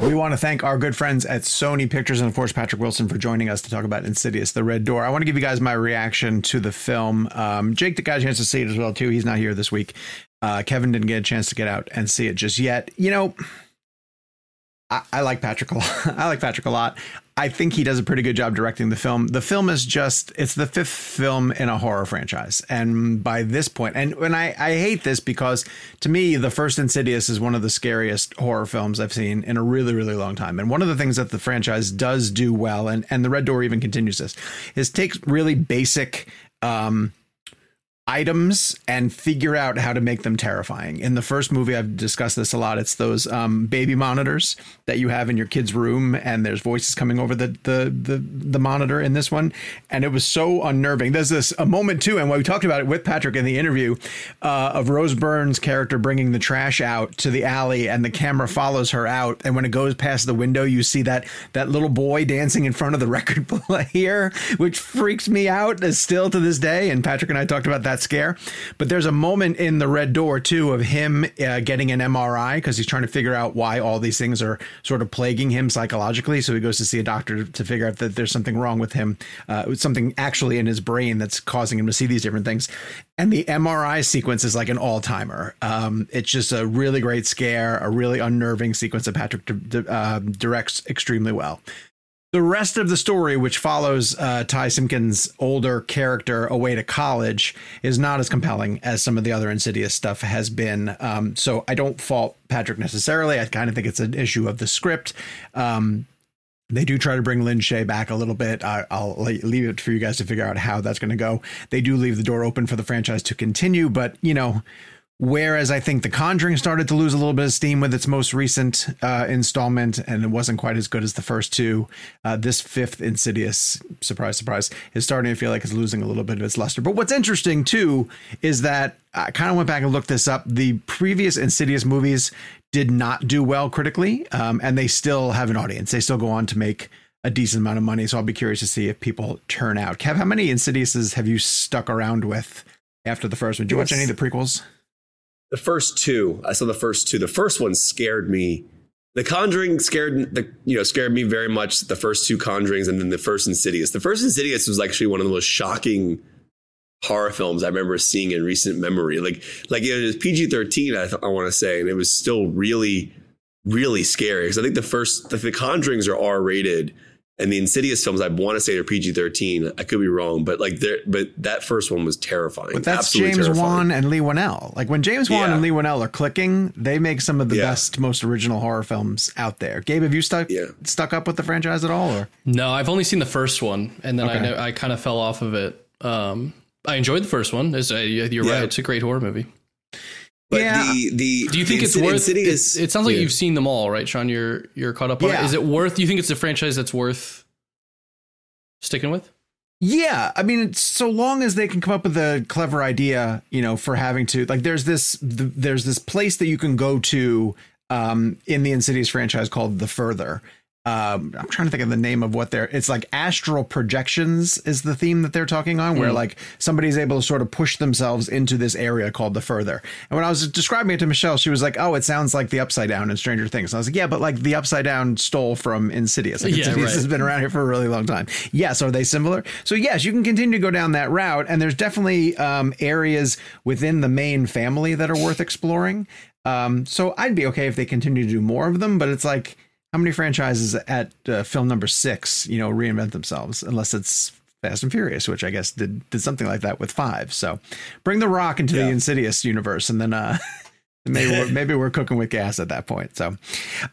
We want to thank our good friends at Sony Pictures and, of course, Patrick Wilson for joining us to talk about Insidious: The Red Door. I want to give you guys my reaction to the film. Um, Jake got a chance to see it as well too. He's not here this week. Uh, Kevin didn't get a chance to get out and see it just yet. You know, I, I like Patrick a lot. I like Patrick a lot. I think he does a pretty good job directing the film. The film is just it's the fifth film in a horror franchise. And by this point, and when I, I hate this because to me, the first Insidious is one of the scariest horror films I've seen in a really, really long time. And one of the things that the franchise does do well, and, and the Red Door even continues this, is take really basic um, items and figure out how to make them terrifying. In the first movie, I've discussed this a lot. It's those um, baby monitors that you have in your kid's room, and there's voices coming over the the the, the monitor in this one, and it was so unnerving. There's this a moment too, and we talked about it with Patrick in the interview uh, of Rose Byrne's character bringing the trash out to the alley, and the camera follows her out, and when it goes past the window, you see that that little boy dancing in front of the record player, which freaks me out still to this day. And Patrick and I talked about that that scare. But there's a moment in the red door too of him uh, getting an MRI because he's trying to figure out why all these things are sort of plaguing him psychologically. So he goes to see a doctor to figure out that there's something wrong with him, uh, something actually in his brain that's causing him to see these different things. And the MRI sequence is like an all timer. Um, it's just a really great scare, a really unnerving sequence that Patrick uh, directs extremely well. The rest of the story, which follows uh, Ty Simpkins' older character away to college, is not as compelling as some of the other Insidious stuff has been. Um, so I don't fault Patrick necessarily. I kind of think it's an issue of the script. Um, they do try to bring Lin Shaye back a little bit. I, will leave it for you guys to figure out how that's going to go. They do leave the door open for the franchise to continue, but you know, Whereas I think The Conjuring started to lose a little bit of steam with its most recent uh, installment, and it wasn't quite as good as the first two. Uh, this fifth Insidious, surprise, surprise, is starting to feel like it's losing a little bit of its luster. But what's interesting too is that I kind of went back and looked this up. The previous Insidious movies did not do well critically, um, and they still have an audience. They still go on to make a decent amount of money. So I'll be curious to see if people turn out. Kev, how many Insidiouses have you stuck around with after the first one? Did you watch any of the prequels? The first two, I saw the first two. The first one scared me. The Conjuring scared the you know scared me very much. The first two Conjurings and then the first Insidious. The first Insidious was actually one of the most shocking horror films I remember seeing in recent memory. Like like it was PG thirteen. I th- I want to say, and it was still really really scary because I think the first the, the Conjurings are R rated and the Insidious films, I want to say they're PG thirteen. I could be wrong, but like there, but that first one was terrifying. But that's Absolutely James terrifying. Wan and Leigh Whannell. Like when James Wan yeah. and Leigh Whannell are clicking, they make some of the yeah. best, most original horror films out there. Gabe, have you stuck yeah. stuck up with the franchise at all? Or no, I've only seen the first one, and then okay. I I kind of fell off of it. Um, I enjoyed the first one. It's, uh, you're right; it's a great horror movie. But yeah. the the do you think it's worth? Insidious, it, it sounds like yeah. you've seen them all, right, Sean? You're you're caught up on yeah. it. Is it worth? Do you think it's a franchise that's worth sticking with? Yeah, I mean, so long as they can come up with a clever idea, you know, for having to like, there's this there's this place that you can go to um, in the Insidious franchise called the Further, um, I'm trying to think of the name of what they're. It's like astral projections is the theme that they're talking on, where mm. like somebody's able to sort of push themselves into this area called the further. And when I was describing it to Michelle, she was like, "Oh, it sounds like the Upside Down in Stranger Things." And I was like, "Yeah, but like the Upside Down stole from Insidious. Like, yeah, Insidious right. has been around here for a really long time. Yes, are they similar? So yes, you can continue to go down that route, and there's definitely um, areas within the main family that are worth exploring. Um, so I'd be okay if they continue to do more of them, but it's like how many franchises at uh, film number six, you know, reinvent themselves unless it's Fast and Furious, which I guess did did something like that with five. So bring the Rock into yeah. the Insidious universe, and then uh, maybe we're, maybe we're cooking with gas at that point. So,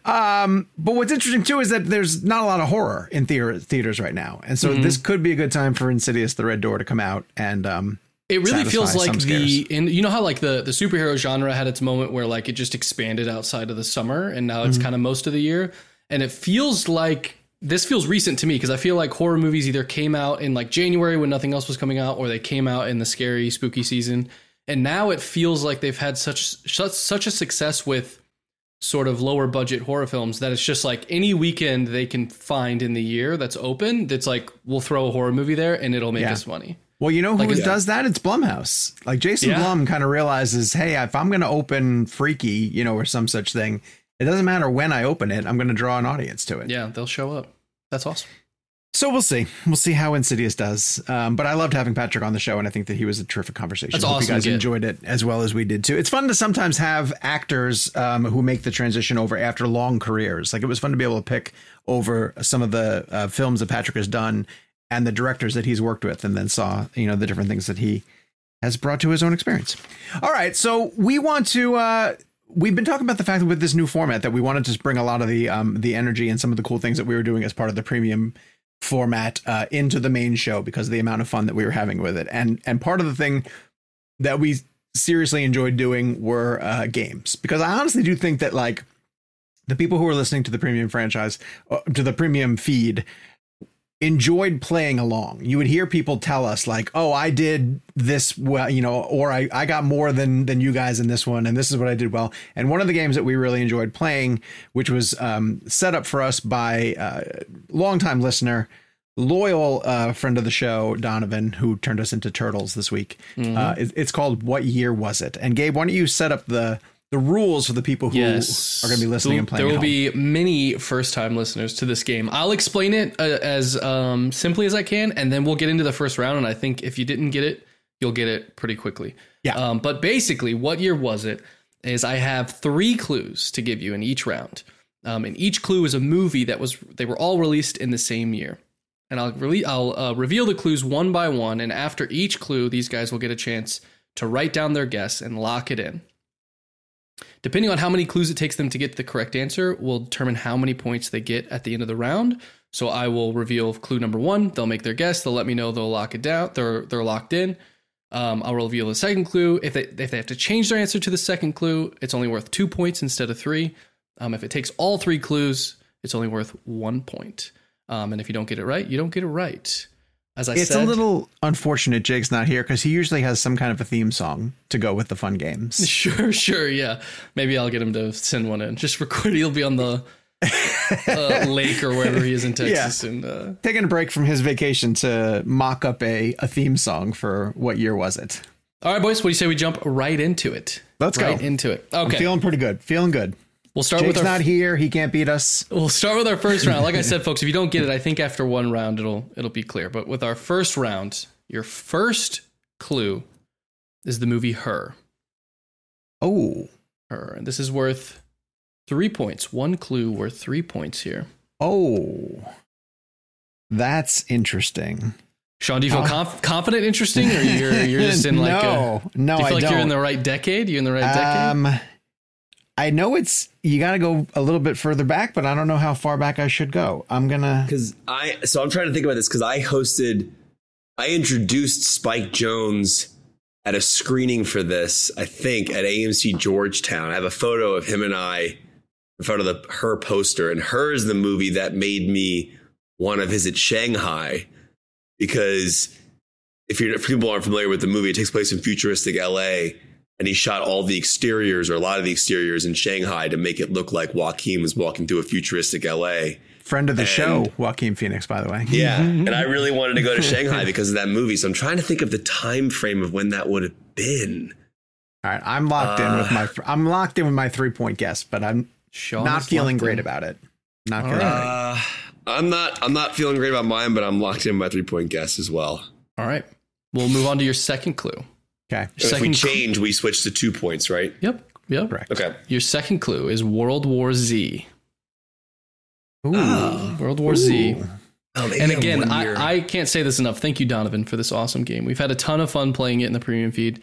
um, but what's interesting too is that there's not a lot of horror in theater, theaters right now, and so mm-hmm. this could be a good time for Insidious: The Red Door to come out and um, it really feels like the and you know how like the the superhero genre had its moment where like it just expanded outside of the summer and now it's mm-hmm. kind of most of the year and it feels like this feels recent to me because I feel like horror movies either came out in like January when nothing else was coming out, or they came out in the scary, spooky season. And now it feels like they've had such such such a success with sort of lower budget horror films that it's just like any weekend they can find in the year that's open that's like we'll throw a horror movie there and it'll make yeah. us money. Well, you know who like, does that? It's Blumhouse. Like Jason yeah. Blum kind of realizes, hey, if I'm going to open Freaky, you know, or some such thing, it doesn't matter when I open it, I'm going to draw an audience to it. Yeah, they'll show up. That's awesome. So we'll see. We'll see how Insidious does. Um, but I loved having Patrick on the show, and I think that he was a terrific conversation. That's Hope awesome you guys enjoyed it as well as we did too. It's fun to sometimes have actors um, who make the transition over after long careers. Like it was fun to be able to pick over some of the uh, films that Patrick has done and the directors that he's worked with, and then saw you know the different things that he has brought to his own experience. All right, so we want to. Uh, we've been talking about the fact that with this new format that we wanted to bring a lot of the um, the energy and some of the cool things that we were doing as part of the premium format uh, into the main show because of the amount of fun that we were having with it. And and part of the thing that we seriously enjoyed doing were uh, games because I honestly do think that like the people who are listening to the premium franchise uh, to the premium feed enjoyed playing along. You would hear people tell us like, "Oh, I did this well," you know, or I I got more than than you guys in this one, and this is what I did well. And one of the games that we really enjoyed playing, which was um, set up for us by a uh, longtime listener. Loyal uh, friend of the show, Donovan, who turned us into turtles this week. Mm-hmm. Uh, it, it's called "What Year Was It?" And Gabe, why don't you set up the the rules for the people who yes. are going to be listening and playing. There will be many first time listeners to this game. I'll explain it uh, as um, simply as I can, and then we'll get into the first round. And I think if you didn't get it, you'll get it pretty quickly. Yeah. Um, but basically, what year was it? Is I have three clues to give you in each round, um, and each clue is a movie that was they were all released in the same year. And I'll really I'll uh, reveal the clues one by one, and after each clue, these guys will get a chance to write down their guess and lock it in. Depending on how many clues it takes them to get the correct answer, will determine how many points they get at the end of the round. So I will reveal clue number one. They'll make their guess. They'll let me know they'll lock it down. They're they're locked in. Um, I'll reveal the second clue. If they if they have to change their answer to the second clue, it's only worth two points instead of three. Um, if it takes all three clues, it's only worth one point. Um, and if you don't get it right, you don't get it right. As I it's said, a little unfortunate Jake's not here because he usually has some kind of a theme song to go with the fun games. Sure, sure, yeah. Maybe I'll get him to send one in. Just record. He'll be on the uh, lake or wherever he is in Texas, yeah. and uh, taking a break from his vacation to mock up a a theme song for what year was it? All right, boys. What do you say we jump right into it? Let's right go into it. Okay, I'm feeling pretty good. Feeling good. We'll start Jake's with our, not here. He can't beat us. We'll start with our first round. Like I said, folks, if you don't get it, I think after one round it'll it'll be clear. But with our first round, your first clue is the movie Her. Oh, Her. And this is worth three points. One clue worth three points here. Oh, that's interesting. Sean, do you feel uh, conf- confident, interesting, or you're you're just in like no, a, no? Do you feel I like don't. you're in the right decade? You're in the right um, decade. I know it's you got to go a little bit further back, but I don't know how far back I should go. I'm gonna because I so I'm trying to think about this because I hosted, I introduced Spike Jonze at a screening for this. I think at AMC Georgetown. I have a photo of him and I in front of the her poster, and her is the movie that made me want to visit Shanghai because if, you're, if people aren't familiar with the movie, it takes place in futuristic LA and he shot all the exteriors or a lot of the exteriors in Shanghai to make it look like Joaquin was walking through a futuristic LA. Friend of the and, show, Joaquin Phoenix, by the way. Yeah, and I really wanted to go to Shanghai because of that movie. So I'm trying to think of the time frame of when that would have been. All right, I'm locked uh, in with my uh, I'm locked in with my three point guess, but I'm Sean not feeling great in. about it. Not feeling right. uh, I'm not I'm not feeling great about mine, but I'm locked in my three point guess as well. All right, we'll move on to your second clue. Okay. Second if we change, we switch to two points, right? Yep. Yep. Correct. Okay. Your second clue is World War Z. Ooh. Oh. World War Ooh. Z. Oh, and again, I, I can't say this enough. Thank you, Donovan, for this awesome game. We've had a ton of fun playing it in the premium feed.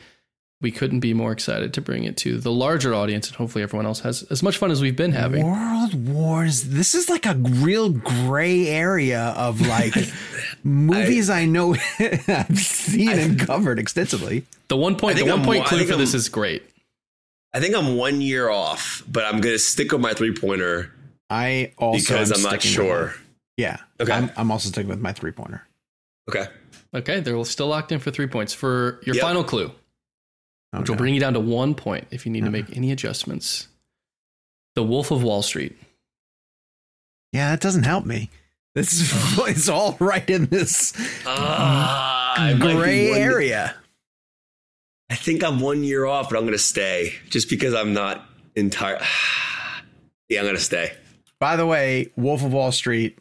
We couldn't be more excited to bring it to the larger audience, and hopefully everyone else has as much fun as we've been having. World Wars. This is like a real gray area of like movies I, I know I've seen I, and covered extensively. The one point, the one I'm, point clue for I'm, this is great. I think I'm one year off, but I'm going to stick with my three pointer. I also because I'm not sure. Yeah. Okay. I'm, I'm, also sticking with my three pointer. Okay. Okay. They're still locked in for three points for your yep. final clue which okay. will bring you down to one point if you need to make any adjustments. The Wolf of Wall Street. Yeah, that doesn't help me. This is it's all right in this uh, gray area. I think I'm one year off, but I'm going to stay just because I'm not entire. yeah, I'm going to stay. By the way, Wolf of Wall Street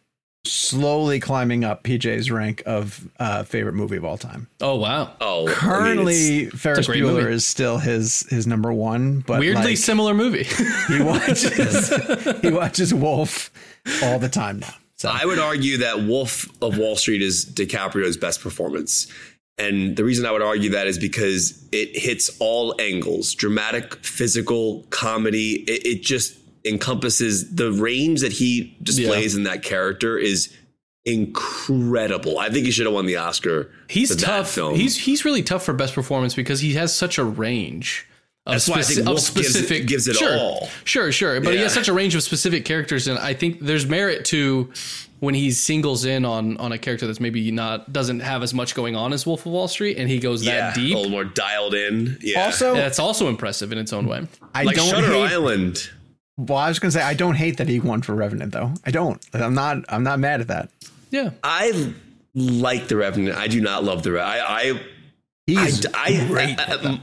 slowly climbing up PJ's rank of uh, favorite movie of all time. Oh wow! Oh, currently I mean, Ferris Bueller movie. is still his his number one, but weirdly like, similar movie. he watches he watches Wolf all the time now. So I would argue that Wolf of Wall Street is DiCaprio's best performance. And the reason I would argue that is because it hits all angles dramatic, physical, comedy. It, it just encompasses the range that he displays yeah. in that character is incredible. I think he should have won the Oscar. He's tough. He's he's really tough for best performance because he has such a range. Of That's why I think Wolf specific gives it, gives it sure, all. Sure, sure, but yeah. he has such a range of specific characters, and I think there's merit to when he singles in on on a character that's maybe not doesn't have as much going on as Wolf of Wall Street, and he goes yeah, that deep, a little more dialed in. Yeah, also that's also impressive in its own way. I like don't Shutter hate, Island. Well, I was gonna say I don't hate that he won for Revenant though. I don't. I'm not. I'm not mad at that. Yeah, I like the Revenant. I do not love the Revenant. I, I He's I, I, uh, great. Uh, I,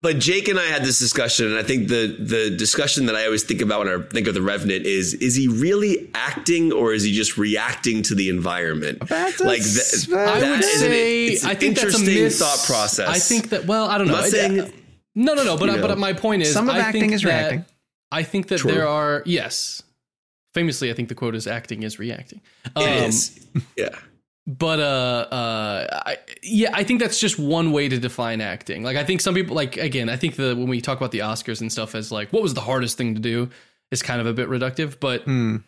but Jake and I had this discussion, and I think the the discussion that I always think about when I think of the Revenant is: is he really acting, or is he just reacting to the environment? That's like th- I that would say, an, I think interesting that's a miss, thought process. I think that. Well, I don't know. saying, no, no, no. But you know, but my point is, some of I acting is that, reacting. I think that True. there are yes. Famously, I think the quote is "acting is reacting." Um, it is. Yeah but uh uh I, yeah i think that's just one way to define acting like i think some people like again i think that when we talk about the oscars and stuff as like what was the hardest thing to do is kind of a bit reductive but mm.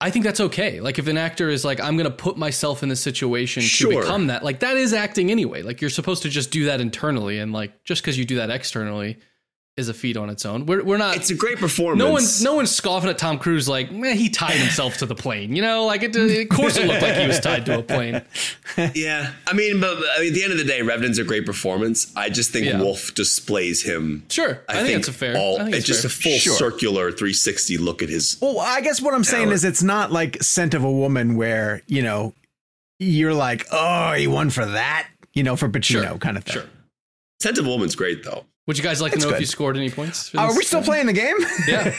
i think that's okay like if an actor is like i'm gonna put myself in this situation sure. to become that like that is acting anyway like you're supposed to just do that internally and like just because you do that externally is a feat on its own. We're, we're not. It's a great performance. No one's no one's scoffing at Tom Cruise like man, he tied himself to the plane. You know, like it, of course it looked like he was tied to a plane. yeah, I mean, but I mean, at the end of the day, Revenant's a great performance. I just think yeah. Wolf displays him. Sure, I, I think, think, it's a fair. All, it's, it's just fair. a full sure. circular 360 look at his. Well, I guess what I'm saying talent. is it's not like Scent of a Woman where you know you're like, oh, he won for that, you know, for Pacino sure. kind of thing. Sure. Scent of a Woman's great though. Would you guys like it's to know good. if you scored any points? Are we still playing the game? Yeah.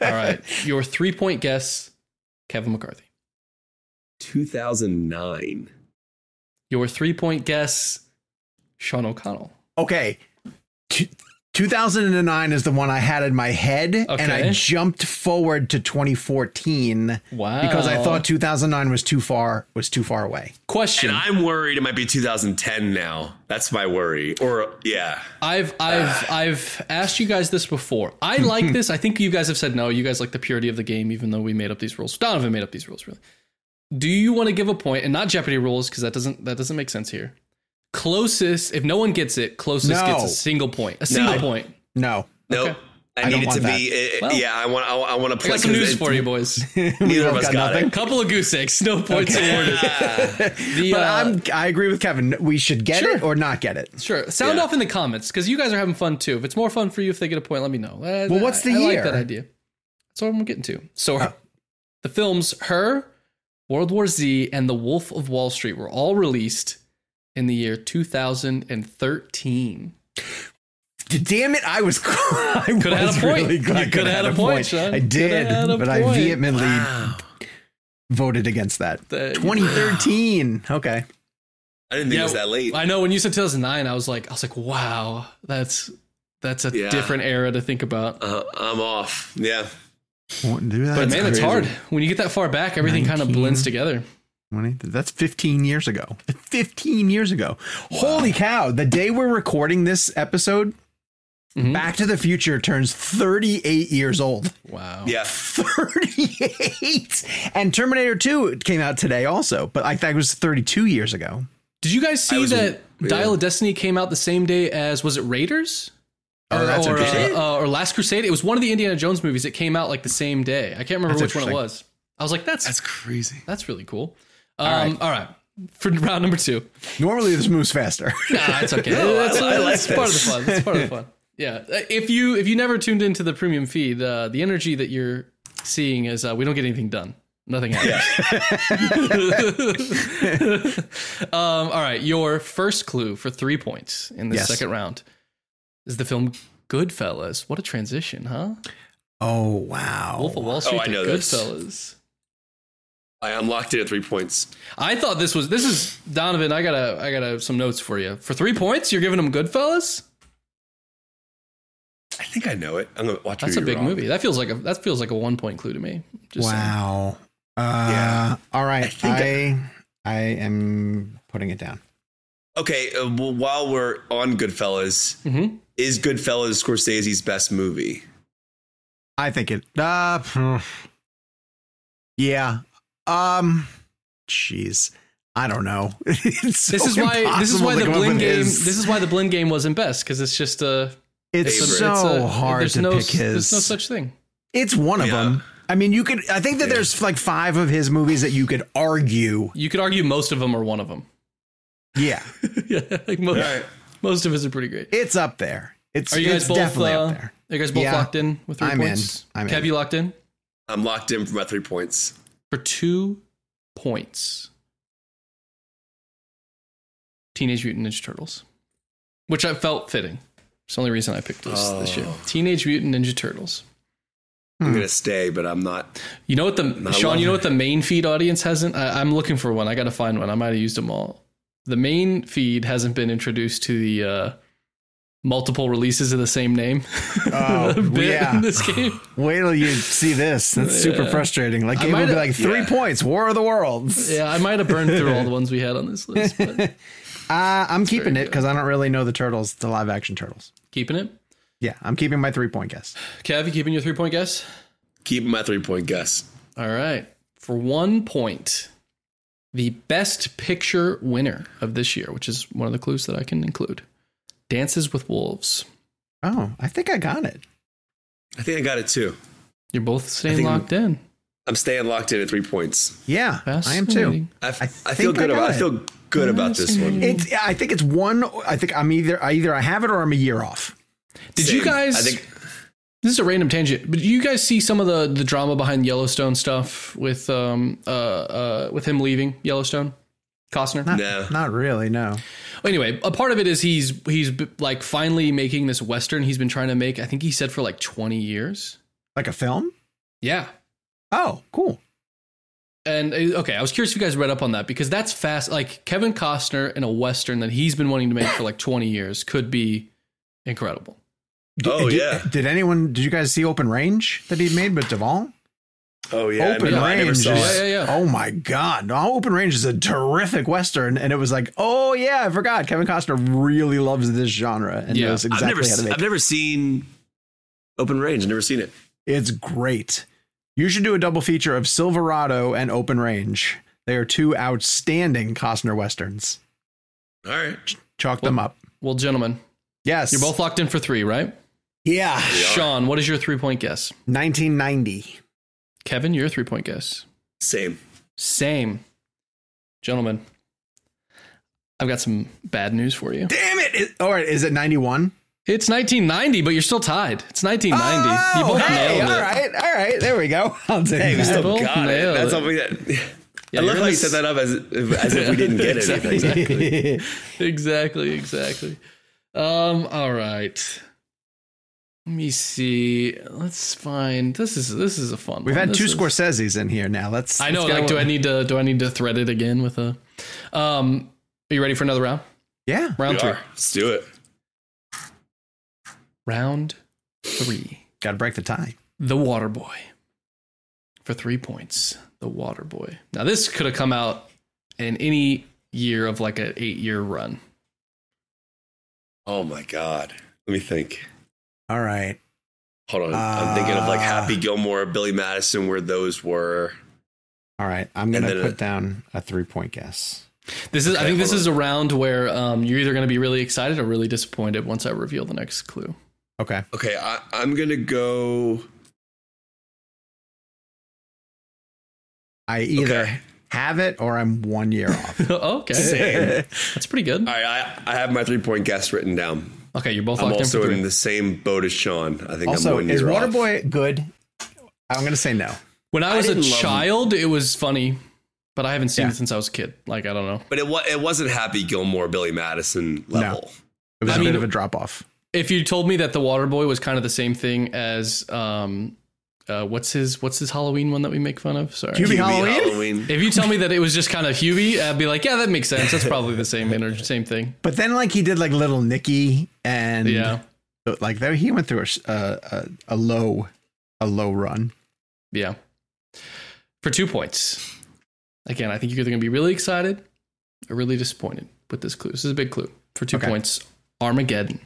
All right. Your three point guess, Kevin McCarthy. 2009. Your three point guess, Sean O'Connell. Okay. 2009 is the one I had in my head, okay. and I jumped forward to 2014. Wow! Because I thought 2009 was too far was too far away. Question: And I'm worried it might be 2010 now. That's my worry. Or yeah, I've I've I've asked you guys this before. I like this. I think you guys have said no. You guys like the purity of the game, even though we made up these rules. Donovan made up these rules, really. Do you want to give a point and not Jeopardy rules because that doesn't that doesn't make sense here? Closest, if no one gets it, closest no. gets a single point. A single no. point. No. Nope. Okay. I, I need it to be. It, well, yeah, I want. I, I want to play. I got some news for you, boys. Neither of us got, got it. Couple of goose eggs, no points okay. awarded. the, but uh, I'm, I agree with Kevin. We should get sure. it or not get it. Sure. Sound yeah. off in the comments because you guys are having fun too. If it's more fun for you if they get a point, let me know. Uh, well, what's the I, year? I like that idea. That's what I'm getting to. So, oh. the films Her, World War Z, and The Wolf of Wall Street were all released in the year 2013. Damn it! I was. I could have had a point. Really you could have had, a point. Sean. I did, but I vehemently wow. voted against that. The, 2013. Wow. Okay. I didn't think yeah, it was that late. I know when you said 2009, I was like, I was like, wow, that's that's a yeah. different era to think about. Uh, I'm off. Yeah. Won't do that. But man, it's hard when you get that far back. Everything kind of blends together. 20, that's 15 years ago. 15 years ago. Wow. Holy cow. The day we're recording this episode, mm-hmm. Back to the Future turns 38 years old. Wow. Yeah. 38. And Terminator 2 came out today also, but I thought it was 32 years ago. Did you guys see that yeah. Dial of Destiny came out the same day as, was it Raiders? Oh, that's or, uh, uh, or Last Crusade. It was one of the Indiana Jones movies. It came out like the same day. I can't remember that's which one it was. I was like, that's that's crazy. That's really cool. Um, all, right. all right. For round number two. Normally this moves faster. nah, it's okay. no, that's, I, I like that's part of the fun. That's part of the fun. Yeah. If you if you never tuned into the premium feed, uh, the energy that you're seeing is uh, we don't get anything done. Nothing happens. um, all right. Your first clue for three points in the yes. second round is the film Goodfellas. What a transition, huh? Oh wow! Wolf of Wall Street oh, I know Goodfellas. This. I unlocked it at three points. I thought this was this is Donovan. I got to I got a, some notes for you. For three points, you're giving them Goodfellas. I think I know it. I'm gonna watch. That's a big wrong. movie. That feels like a that feels like a one point clue to me. Just wow. Uh, yeah. All right. I I, I, I am putting it down. Okay. Uh, well, while we're on Goodfellas, mm-hmm. is Goodfellas Scorsese's best movie? I think it. Uh, yeah, Um, jeez, I don't know. this so is why this is why the blend game. His... This is why the blend game wasn't best because it's just a. It's a, so it's a, hard to no, pick his. There's no such thing. It's one of them. I mean, you could. I think that yeah. there's like five of his movies that you could argue. You could argue most of them are one of them. Yeah, yeah. Like most, right. most of us are pretty great. It's up there. It's are you guys both definitely uh, up there? Are you guys both yeah. locked in with 3 I'm points? In. I'm Kev, in. you locked in? I'm locked in for my three points. For two points. Teenage Mutant Ninja Turtles, which I felt fitting. It's the only reason I picked this oh. this year. Oh. Teenage Mutant Ninja Turtles. I'm hmm. gonna stay, but I'm not. You know what the Sean? You know what the main feed audience hasn't? I, am looking for one. I got to find one. I might have used them all. The main feed hasn't been introduced to the uh, multiple releases of the same name. Oh, yeah. In this game. Wait till you see this. That's yeah. super frustrating. Like, it would be like three yeah. points, War of the Worlds. Yeah, I might have burned through all the ones we had on this list. But uh, I'm keeping it because I don't really know the turtles, the live action turtles. Keeping it? Yeah, I'm keeping my three point guess. Kev, you keeping your three point guess? Keeping my three point guess. All right. For one point, the best picture winner of this year, which is one of the clues that I can include Dances with Wolves. Oh, I think I got it. I think I got it too. You're both staying locked I'm, in. I'm staying locked in at three points. Yeah, I am too. I, I, I feel good I about. I feel good about this one. It's. I think it's one. I think I'm either. I either I have it or I'm a year off. Did Same. you guys? I think this is a random tangent, but do you guys see some of the the drama behind Yellowstone stuff with um uh uh with him leaving Yellowstone? Costner? Not, no, not really. No. Anyway, a part of it is he's he's like finally making this western he's been trying to make. I think he said for like twenty years. Like a film? Yeah. Oh, cool. And uh, okay, I was curious if you guys read up on that because that's fast. Like Kevin Costner in a western that he's been wanting to make for like twenty years could be incredible. oh did, yeah. Did anyone? Did you guys see Open Range that he made with Duvall? Oh yeah, Open no, Range. Yeah, yeah, yeah. Oh my god, no, Open Range is a terrific western, and it was like, oh yeah, I forgot. Kevin Costner really loves this genre, and yeah. knows exactly I've never, how to make. I've never seen Open Range. I've never seen it. It's great. You should do a double feature of Silverado and Open Range. They are two outstanding Costner westerns. All right, chalk well, them up. Well, gentlemen, yes, you're both locked in for three, right? Yeah. Sean, what is your three point guess? 1990. Kevin, your three point guess. Same. Same. Gentlemen, I've got some bad news for you. Damn it. it all right. Is it 91? It's 1990, but you're still tied. It's 1990. Oh, you both hey, nailed all it. All right. All right. There we go. I'll take hey, we still got it. That's something that. Yeah, I love how you set that up as, as if we didn't get it. exactly. exactly. Exactly. Um, all right. Let me see. Let's find. This is this is a fun. We've one. had this two is, Scorseses in here now. Let's. I know. Let's like, do I need to? Do I need to thread it again with a? Um, are you ready for another round? Yeah. Round we three. Are. Let's do it. Round three. Got to break the tie. The Water Boy. For three points. The Water Boy. Now this could have come out in any year of like an eight year run. Oh my god. Let me think. All right. Hold on. Uh, I'm thinking of like Happy Gilmore, Billy Madison, where those were. All right. I'm going to put down a three point guess. This is. Okay, I think this on. is a round where um, you're either going to be really excited or really disappointed once I reveal the next clue. Okay. Okay. I, I'm going to go. I either okay. have it or I'm one year off. okay. Same. That's pretty good. All right. I, I have my three point guess written down. Okay, you're both I'm also in, in, the same boat as Sean. I think also, I'm one is Waterboy good? I'm going to say no. When I was I a child, it was funny, but I haven't seen yeah. it since I was a kid. Like I don't know. But it was it wasn't Happy Gilmore, Billy Madison level. No. It was I a mean, bit of a drop off. If you told me that the Waterboy was kind of the same thing as um, uh, what's his what's his Halloween one that we make fun of? Sorry, Hubie, Hubie Halloween? Halloween. If you tell me that it was just kind of Hubie, I'd be like, yeah, that makes sense. That's probably the same energy, same thing. But then like he did like Little Nicky and yeah, like there he went through a, a a low a low run. Yeah, for two points. Again, I think you're either going to be really excited or really disappointed with this clue. This is a big clue. For two okay. points, Armageddon.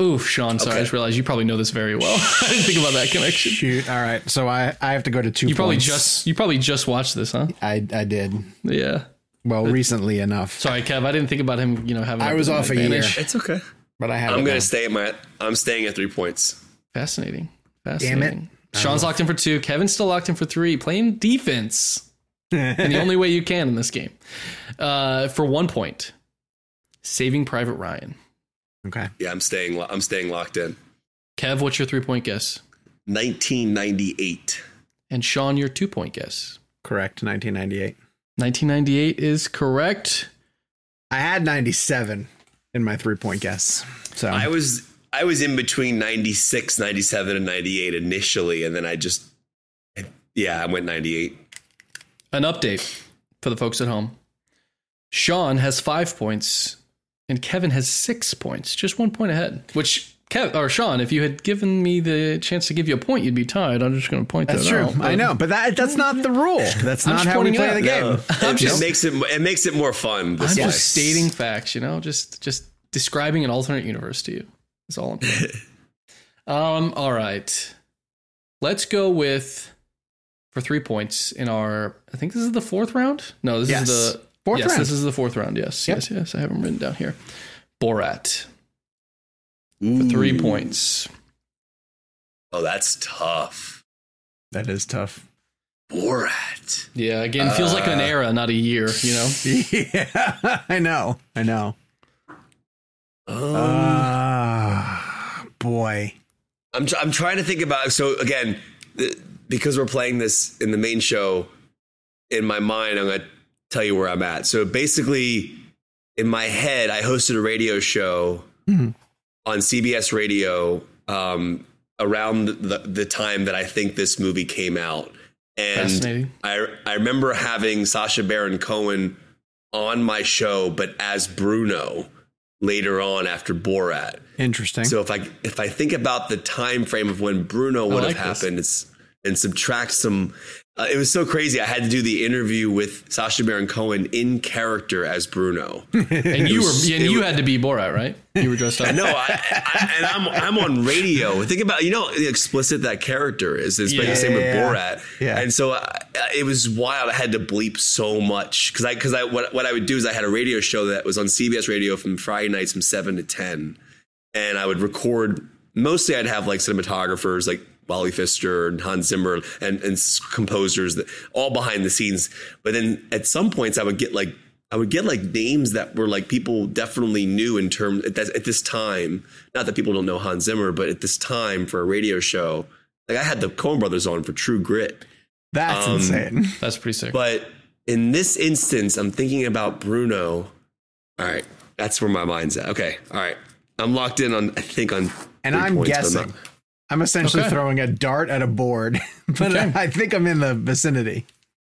Oof, Sean. Sorry, okay. I just realized you probably know this very well. I didn't think about that connection. Shoot. All right. So I, I have to go to two. You probably points. just you probably just watched this, huh? I I did. Yeah. Well, but, recently enough. Sorry, Kev. I didn't think about him. You know, having. I was off advantage. a year. It's okay. But I have. I'm going to stay at my. I'm staying at three points. Fascinating. Fascinating. Damn it. Sean's locked in for two. Kevin's still locked in for three. Playing defense. in the only way you can in this game. Uh, for one point, Saving Private Ryan. Okay. Yeah, I'm staying. I'm staying locked in. Kev, what's your three point guess? 1998. And Sean, your two point guess. Correct. 1998. 1998 is correct. I had 97 in my three point guess. So I was I was in between 96, 97, and 98 initially, and then I just yeah, I went 98. An update for the folks at home. Sean has five points and Kevin has six points, just one point ahead. Which Kev or Sean, if you had given me the chance to give you a point, you'd be tied. I'm just going to point that. that's that true. out. I know, but that that's not the rule. That's not how we play out. the game. No, it just makes it it makes it more fun. I'm way. just stating facts. You know, just just describing an alternate universe to you. That's all I'm doing. um. All right. Let's go with for three points in our. I think this is the fourth round. No, this yes. is the Fourth yes, round. this is the fourth round. Yes, yep. yes, yes. I have them written down here. Borat Ooh. for three points. Oh, that's tough. That is tough. Borat. Yeah, again, uh, feels like an uh. era, not a year. You know. Yeah, I know. I know. Um, uh, boy. I'm I'm trying to think about. So again, because we're playing this in the main show, in my mind, I'm gonna tell you where I'm at. So basically, in my head, I hosted a radio show mm-hmm. on CBS Radio um, around the, the time that I think this movie came out. And I, I remember having Sacha Baron Cohen on my show, but as Bruno later on after Borat. Interesting. So if I if I think about the time frame of when Bruno would like have happened, it's and subtract some uh, it was so crazy. I had to do the interview with Sacha Baron Cohen in character as Bruno, and you was, were and you was, had to be Borat, right? You were dressed up. no, I, I, and I'm I'm on radio. Think about you know the explicit that character is. It's yeah, the same with Borat. Yeah, and so I, uh, it was wild. I had to bleep so much because I because I what what I would do is I had a radio show that was on CBS Radio from Friday nights from seven to ten, and I would record. Mostly, I'd have like cinematographers like Wally Pfister and Hans Zimmer and, and composers that all behind the scenes. But then at some points I would get like I would get like names that were like people definitely knew in terms at, at this time. Not that people don't know Hans Zimmer, but at this time for a radio show, like I had the Coen Brothers on for True Grit. That's um, insane. That's pretty sick. But in this instance, I'm thinking about Bruno. All right, that's where my mind's at. Okay, all right, I'm locked in on I think on. And I'm points, guessing. I'm essentially okay. throwing a dart at a board, but okay. I think I'm in the vicinity.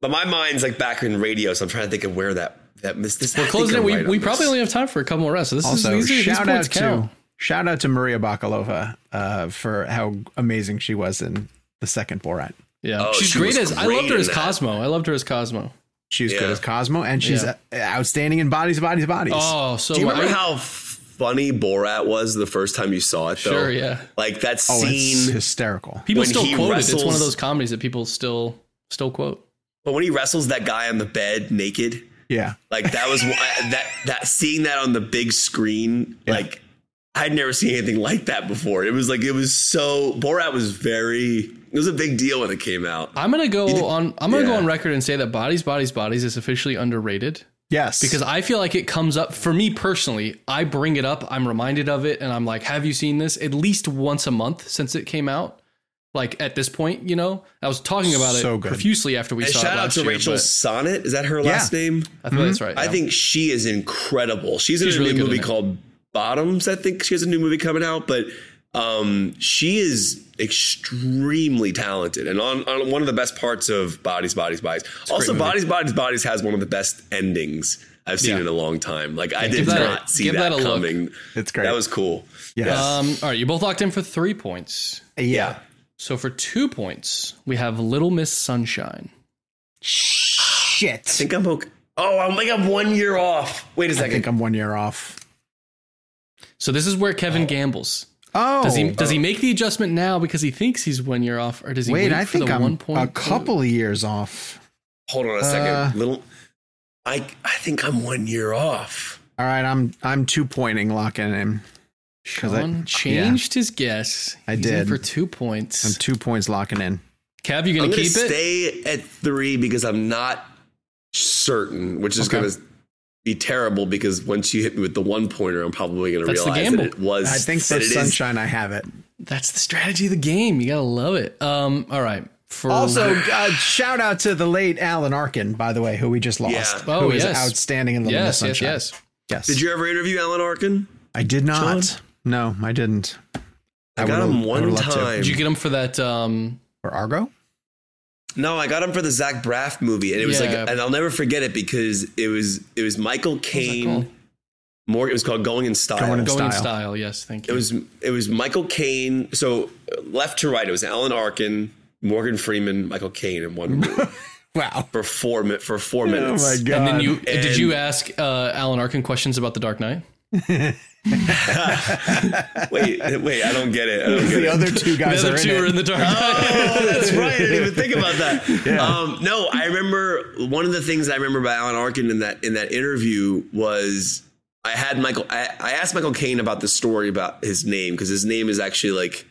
But my mind's like back in radio, so I'm trying to think of where that that this. this We're closing it. We, right we probably only have time for a couple more rests. So this also, is these, shout these out count. to shout out to Maria Bakalova uh, for how amazing she was in the second Borat. Yeah, oh, she's she great as great I loved her as that. Cosmo. I loved her as Cosmo. She's yeah. good as Cosmo, and she's yeah. outstanding in Bodies, Bodies, Bodies. Oh, so do you remember I, how funny Borat was the first time you saw it. Though? Sure, yeah. Like that oh, scene, hysterical. People still quote wrestles, it. It's one of those comedies that people still still quote. But when he wrestles that guy on the bed naked, yeah, like that was that that seeing that on the big screen, yeah. like I'd never seen anything like that before. It was like it was so Borat was very it was a big deal when it came out. I'm gonna go on I'm gonna yeah. go on record and say that Bodies Bodies Bodies is officially underrated. Yes. Because I feel like it comes up for me personally. I bring it up, I'm reminded of it, and I'm like, have you seen this? At least once a month since it came out. Like at this point, you know, I was talking about so it good. profusely after we and saw shout it. Shout out to year, Rachel Sennott. Is that her last name? I think mm-hmm. that's right. I think she is incredible. She's in She's a really new movie called Bottoms. I think she has a new movie coming out, but um, she is extremely talented and on, on, one of the best parts of Bodies, Bodies, Bodies. It's also, Bodies, Bodies, Bodies has one of the best endings I've seen yeah. in a long time. Like I did not see that, that coming. Look. It's great. That was cool. Yeah. Um, all right, you both locked in for three points. Yeah. So for two points, we have Little Miss Sunshine. Shit. I think I'm okay. Oh, I'm like I'm one year off. Wait a second. I think I'm one year off. So this is where Kevin gambles. Oh, Does he does he make the adjustment now because he thinks he's one year off, or does he wait? wait I for think the I'm one point a couple of years off. Hold on a second. Uh, Little I I think I'm one year off. All right, I'm I'm two pointing locking in. 'Cause I- Sean changed his guess. I He's in did. for two points. I'm two points locking in. Kev, you I'm gonna gonna keep it? stay at three because I'm not certain, which is Okay. gonna be terrible because once you hit me with the one pointer, I'm probably gonna That's the realize that it was I think that for it is- sunshine, I have it. That's the strategy of the game. You gotta love it. Um, all right. For Also, uh, shout out to the late Alan Arkin, by the way, who we just lost. Yeah. Oh, who is yes. outstanding in Little Miss yes, yes, Sunshine. yes. yes. Did you ever interview Alan Arkin? I did not. Sean? No, I didn't. I, got him one would've to. time. Did you get him for that? Um, For Argo? No, I got him for the Zach Braff movie, and it was Yeah. like, and I'll never forget it because it was it was Michael that called? Caine. Morgan, it was called Going in Style. Going in going in Style. style. Yes, thank you. It was it was Michael Caine. So uh, left to right, it was Alan Arkin, Morgan Freeman, Michael Caine in one movie Wow. for four mi- for four minutes. Oh my god. and then you did you ask uh, Alan Arkin questions about the Dark Knight? Wait, wait, I don't get it. Don't get the it. other two guys the are other two in are in the Dark Oh, that's right. I didn't even think about that. Um, no, I remember one of the things I remember about Alan Arkin in that in that interview was I had Michael. I, I asked Michael Caine about the story about his name because his name is actually like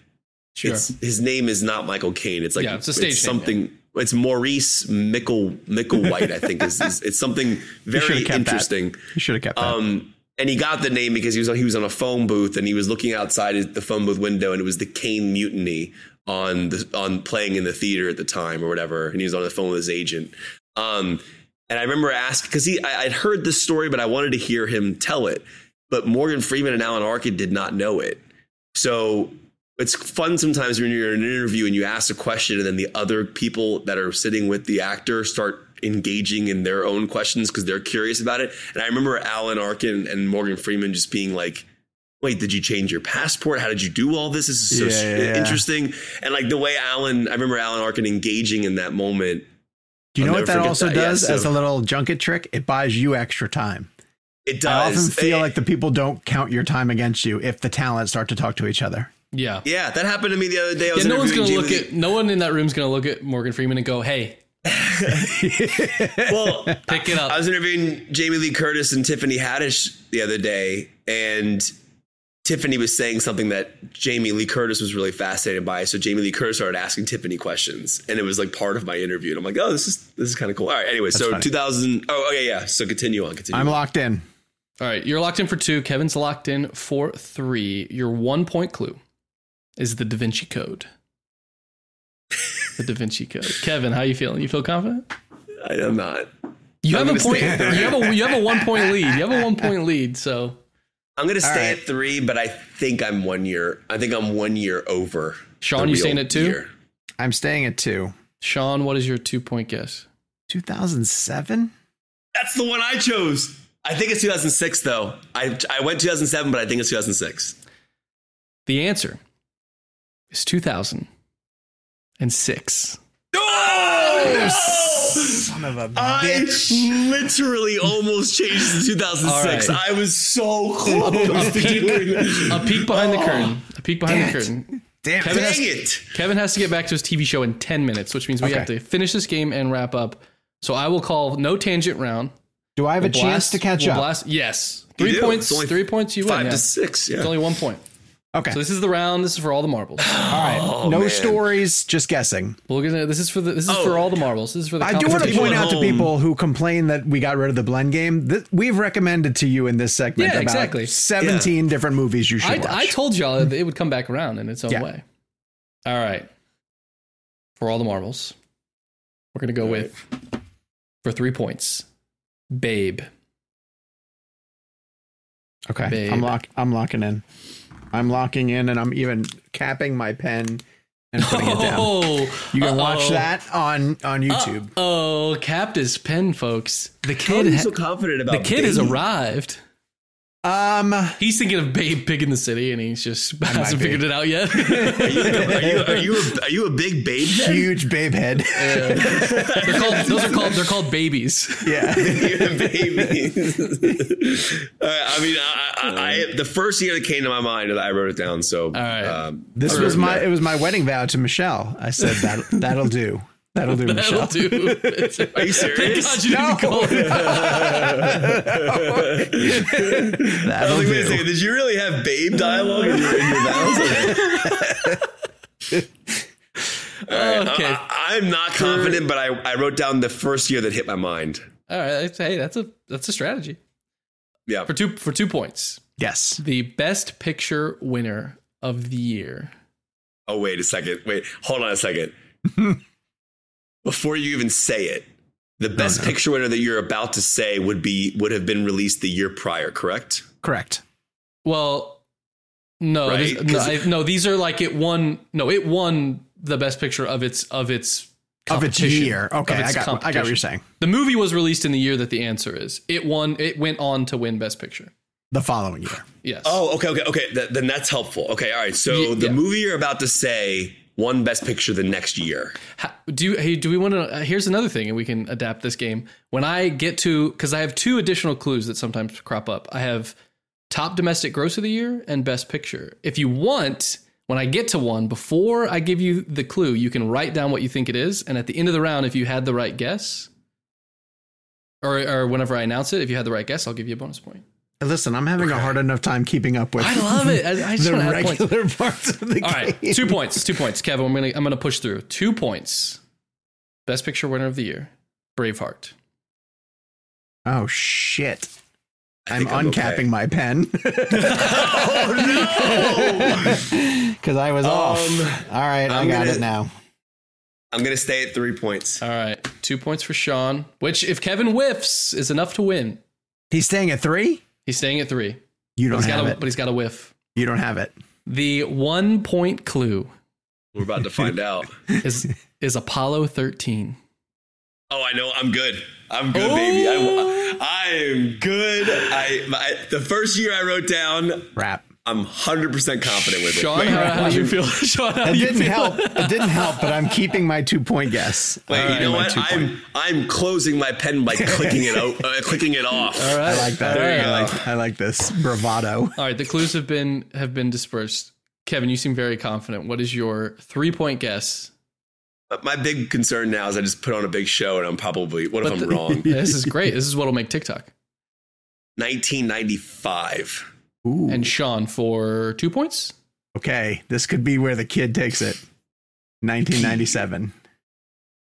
Sure. it's his name is not Michael Caine. It's like Yeah, it's a stage name, something. It's Maurice Mickle Micklewhite. I think is, is it's something very should've that. interesting. You should have kept that. Um, and he got the name because he was he was on a phone booth and he was looking outside the phone booth window and it was the Caine Mutiny on the on playing in the theater at the time or whatever. And he was on the phone with his agent. Um, and I remember asking because he I, I'd heard this story, but I wanted to hear him tell it. But Morgan Freeman and Alan Arkin did not know it. So it's fun sometimes when you're in an interview and you ask a question and then the other people that are sitting with the actor start engaging in their own questions because they're curious about it. And I remember Alan Arkin and Morgan Freeman just being like, Wait, did you change your passport? How did you do all this? This is so Yeah, yeah, yeah. interesting. And like the way Alan, I remember Alan Arkin engaging in that moment. Do you I'll know what that also that. Yeah, does so- as a little junket trick? It buys you extra time. It does. I often feel Eh, like the people don't count your time against you if the talent start to talk to each other. Yeah. yeah, that happened to me the other day. I was Yeah, no one's gonna interviewing look at. No one in that room's gonna look at Morgan Freeman and go, "Hey, Lee- well, pick it up." I was interviewing Jamie Lee Curtis and Tiffany Haddish the other day, and Tiffany was saying something that Jamie Lee Curtis was really fascinated by. So Jamie Lee Curtis started asking Tiffany questions, and it was like part of my interview. And I'm like, oh, this is this is kind of cool. All right, anyway, so funny. 2000. Oh, okay, yeah. So continue on. Continue. I'm on. locked in. All right, you're locked in for two. Kevin's locked in for three. Your one point clue is the Da Vinci Code. The Da Vinci Code. Kevin, how are you feeling? You feel confident? I am not. You I'm have a point. stay at three. You have a you have a one point lead. You have a one point lead. So I'm gonna stay right. at three, but I think I'm one year. I think I'm one year over. Sean, you real staying at two? year. I'm staying at two. Sean, what is your two point guess? 2007? That's the one I chose. I think it's 2006 though. I I went 2007, but I think it's 2006. The answer is 2006. Oh, Son of a I bitch. I literally almost changed to 2006. All right. I was so close to doing that. A peek behind the curtain. A peek behind the curtain. Damn Kevin it. has- it. Kevin has to get back to his TV show in 10 minutes, which means we Okay. have to finish this game and wrap up. So I will call no tangent round. Do I have a We'll chance blast- to catch we'll up? blast- yes. Three points. Only Three points. You Five win. yeah. to six. Yeah. It's only one point. Okay. So this is the round. This is for all the marbles. All right. Oh, no Oh, man. stories, just guessing. We're gonna. This is for the. This is Oh. for all the marbles. This is for the. I do want to point out to people who complain that we got rid of the blend game that we've recommended to you in this segment Yeah, about exactly. 17 different movies you should I, watch. I told y'all that it would come back around in its own Yeah. way. All right. For all the marbles, we're gonna go with for three points. Babe. okay. Babe. I'm lock I'm locking in. I'm locking in and I'm even capping my pen and putting it down. Oh, You can watch uh-oh. that on on YouTube. Oh, capped his pen, folks. The How are kid. you ha- so confident about the kid has arrived. Um, he's thinking of Babe Pig in the City, and he's just hasn't figured it out yet. are, you, are, you, are, you a, are you a big babe head? Huge babe head. Yeah. they're called those are called they're called babies. Yeah, babies. I mean, I, I, I, the first year that came to my mind, I wrote it down. So, all right. Um, this was my it was my wedding vow to Michelle. I said that that'll do. That'll do, That'll Michelle. do. Are you serious? Thank God you didn't call it. That'll Wait a do. second, did you really have babe dialogue in your, in your vows? Okay. I, am not confident, but I, I wrote down the first year that hit my mind. All right. Hey, that's a that's a strategy. Yeah. For two for two points. Yes. The best picture winner of the year. Oh, wait a second. Wait, hold on a second. Before you even say it, the best no. picture winner that you're about to say would be would have been released the year prior, correct? Correct. Well, no, Right? this- no, 'Cause- I, no, these are like it won. No, it won the best picture of its of its Of its year. Okay, of its I got I got what you're saying. The movie was released in the year that the answer is. It won. It went on to win best picture. The following year. Yes. Oh, okay, okay, okay. Th- then that's helpful. Okay, all right. So Ye- the yeah. movie you're about to say won Best Picture the next year. Ha- do hey do we want to uh, here's another thing and we can adapt this game. When i get to because i have two additional clues that sometimes crop up. I have top domestic gross of the year and best picture. If you want when i get to one before i give you the clue you can write down what you think it is. And at the end of the round if you had the right guess or, or whenever i announce it if you had the right guess i'll give you a bonus point Listen, I'm having a hard enough time keeping up with i love it i, I just the want points regular parts of the all game. right two points two points kevin i'm gonna i'm gonna push through two points best picture winner of the year braveheart Oh shit. I I'm I'm uncapping okay. my pen. oh no! Because I was off. Um, all right, i I'm got gonna- it now. I'm gonna stay at three points. All right, two points for Sean, which if Kevin whiffs is enough to win. He's staying at three. He's staying at three. You But don't he's have got a, it. but he's got a whiff. You don't have it. The one point clue We're about to find out. is is Apollo 13. Oh, I know. I'm good. I'm good, baby. I, I am good. I my, the first year I wrote down, Rap. I'm 100 percent confident with it. Sean, how, how do you feel? Sean, how It you didn't feel? help. It didn't help, but I'm keeping my two point guess. Wait, All you know right, what? two I'm I'm closing my pen by clicking it out, uh, clicking it off. All right, I like that. All right. I like, I like this bravado. All right, the clues have been have been dispersed. Kevin, you seem very confident. What is your three point guess? My big concern now is I just put on a big show and I'm probably what if I'm the- wrong? This is great. This is what'll make TikTok. 1995. Ooh. And Sean for two points. okay, this could be where the kid takes it. 1997.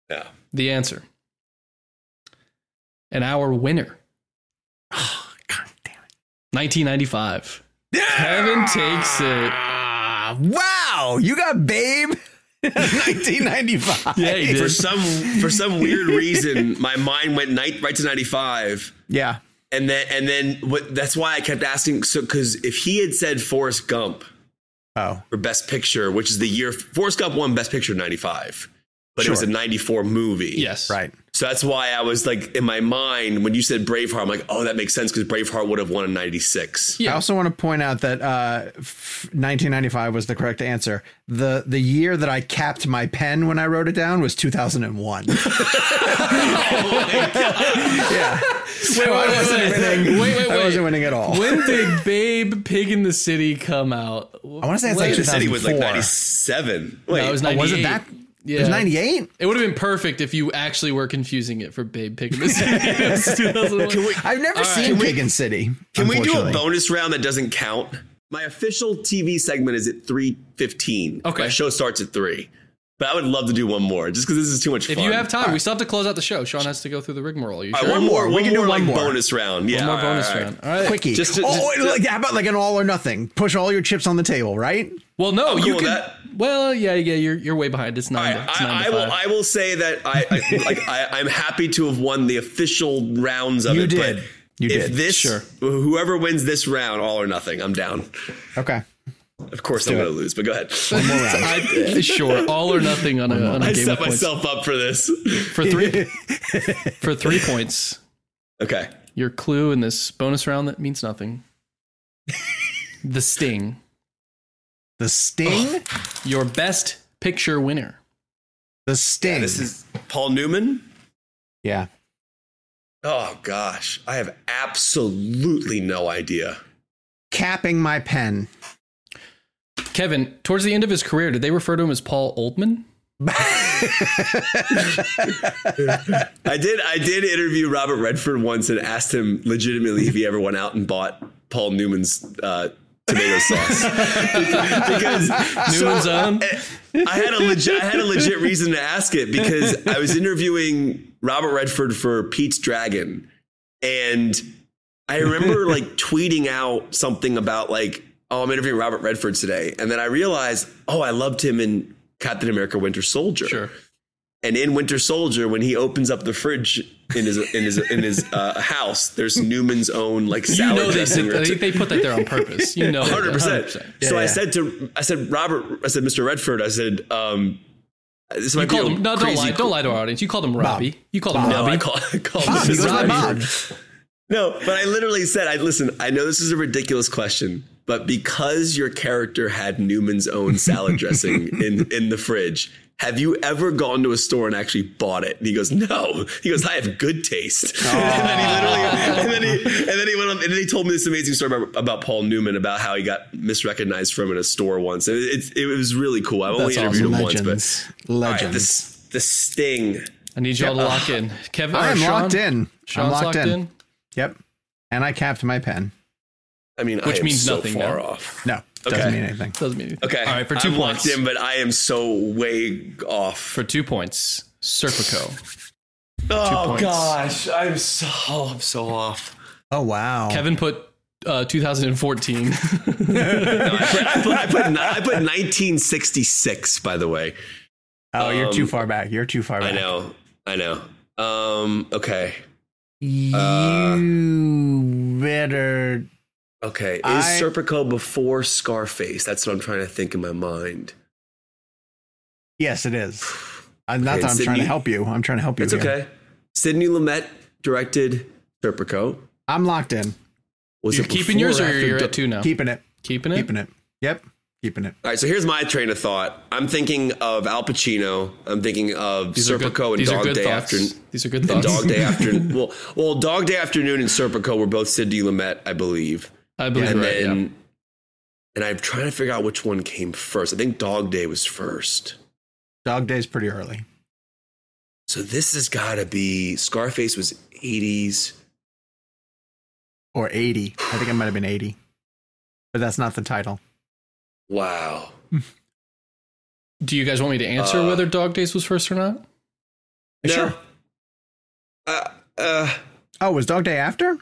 Yeah. The answer. And our winner, Oh, God damn it. 1995. Yeah! Kevin takes it. Ah, wow, you got Babe. 1995. Yeah, he did. For some for some weird reason, my mind went night right to 95. Yeah. And then and then what that's why I kept asking so cuz if he had said Forrest Gump Oh, for best picture, which is the year Forrest Gump won best picture in 95. But it was a 94 movie. Yes. right. So that's why I was like in my mind when you said Braveheart, I'm like, oh, that makes sense because Braveheart would have won in '96. Yeah. I also want to point out that uh, f- 1995 was the correct answer. The the year that I capped my pen when I wrote it down was 2001. yeah. So I wasn't wait. winning. Wait, wait, I wasn't winning at all. When did Babe Pig in the City come out? I want to say it's When- like The city was like 97. Wait, No, it was Oh, 98. was it that? Yeah. It was 98. It would have been perfect if you actually were confusing it for Babe Pig in the City. It was 2001. I've never right. seen Can Pig in City. Can we do a bonus round that doesn't count? My official TV segment is at 3:15. Okay. My show starts at 3. But I would love to do one more just because this is too much fun. If you have time, we still have to close out the show. Sean has to go through the rigmarole. You sure? right, one more. We One can do more one like more. bonus round. Yeah. One more bonus all right. round. All right. Quickie. Just to- oh, just- wait, like, how about like an all or nothing? Push all your chips on the table, right? Well, no, I'm you cool can. that. Well, yeah, yeah, you're you're way behind. It's All nine. right, to, it's nine I, to I will. I will say that I, I like. I, I'm happy to have won the official rounds of You it. did. But You if did. this, Sure. whoever wins this round, all or nothing, I'm down. Okay. Of course, I'm going to lose, but go ahead. One more I- sure, all or nothing on a, on a I game set of points. I set myself up for this. for three for three points. Okay. Your clue in this bonus round that means nothing. The Sting. The Sting. Oh. Your best picture winner. The Sting. This is Paul Newman. yeah. Oh gosh, I have absolutely no idea. Capping my pen. Kevin, towards the end of his career, did they refer to him as Paul Oldman? I did. I did interview Robert Redford once and asked him legitimately if he ever went out and bought Paul Newman's uh, tomato sauce because Newman's so, own? I had a legit. I had a legit reason to ask it because I was interviewing Robert Redford for Pete's Dragon, and I remember like tweeting out something about like, "Oh, I'm interviewing Robert Redford today," and then I realized, "Oh, I loved him in Captain America: Winter Soldier." Sure. And in Winter Soldier, when he opens up the fridge in his in his in his uh, house, there's Newman's own like You salad know they, dressing. did, I think they put that there on purpose. You know, Hundred percent. 100%. So I yeah. said to I said Robert, I said Mr. Redford, I said um, this You might be called a him, no, don't crazy lie, don't lie to our audience. You called him Robbie. You called him No, Robbie. I call, I call Bob, he Mr. goes by Redford. Bob. No, but I literally said, I listen, I know this is a ridiculous question, but because your character had Newman's own salad dressing in, in the fridge, have you ever gone to a store and actually bought it? And he goes, No. He goes, I have good taste. and then he literally and then he and then he went on and then he told me this amazing story about, about Paul Newman about how he got misrecognized from in a store once. And it, it, it was really cool. I've only That's interviewed him Legends. once, but all right, Legends. the, the sting. I need y'all to lock in. Kevin, I am Sean? locked in. Sean's I'm locked, in. Yep. And I capped my pen. I mean, Which I am means so nothing far now. off. No, doesn't Okay. mean anything. Doesn't mean anything. Okay. All right, for 2 I'm points. locked in, but I am so way off. For two points, Serpico. oh points. gosh, I'm so I'm so off. Oh wow. Kevin put uh, 2014. I put, I put, I put, I put 1966. By the way, Oh, you're too um, far back. You're too far back. I know, I know. Um, okay, You better. Okay. Is I- Serpico before Scarface? That's what I'm trying to think in my mind. Yes, it is. Uh, not Okay, that I'm trying to help you. I'm trying to help you. It's here. okay. Sidney Lumet directed Serpico. I'm locked in. Was You're it keeping yours or after you're at two now? Keeping it. Keeping it? Keeping it. Yep. Keeping it. All right, so here's my train of thought. I'm thinking of Al Pacino. I'm thinking of These are good, Serpico and Dog Day thoughts. After These are good and thoughts. Dog Day Afternoon. well, well, Dog Day Afternoon and Serpico were both Sidney Lumet, I believe. I believe and right. then, yeah. and I'm trying to figure out which one came first. I think Dog Day was first. Dog Day's pretty early. So this has got to be Scarface was 80s. Or 80. I think it might have been 80. But that's not the title. Wow. Do you guys want me to answer Uh, whether Dog Days was first or not? No. Sure. Uh, uh, Oh, was Dog Day after?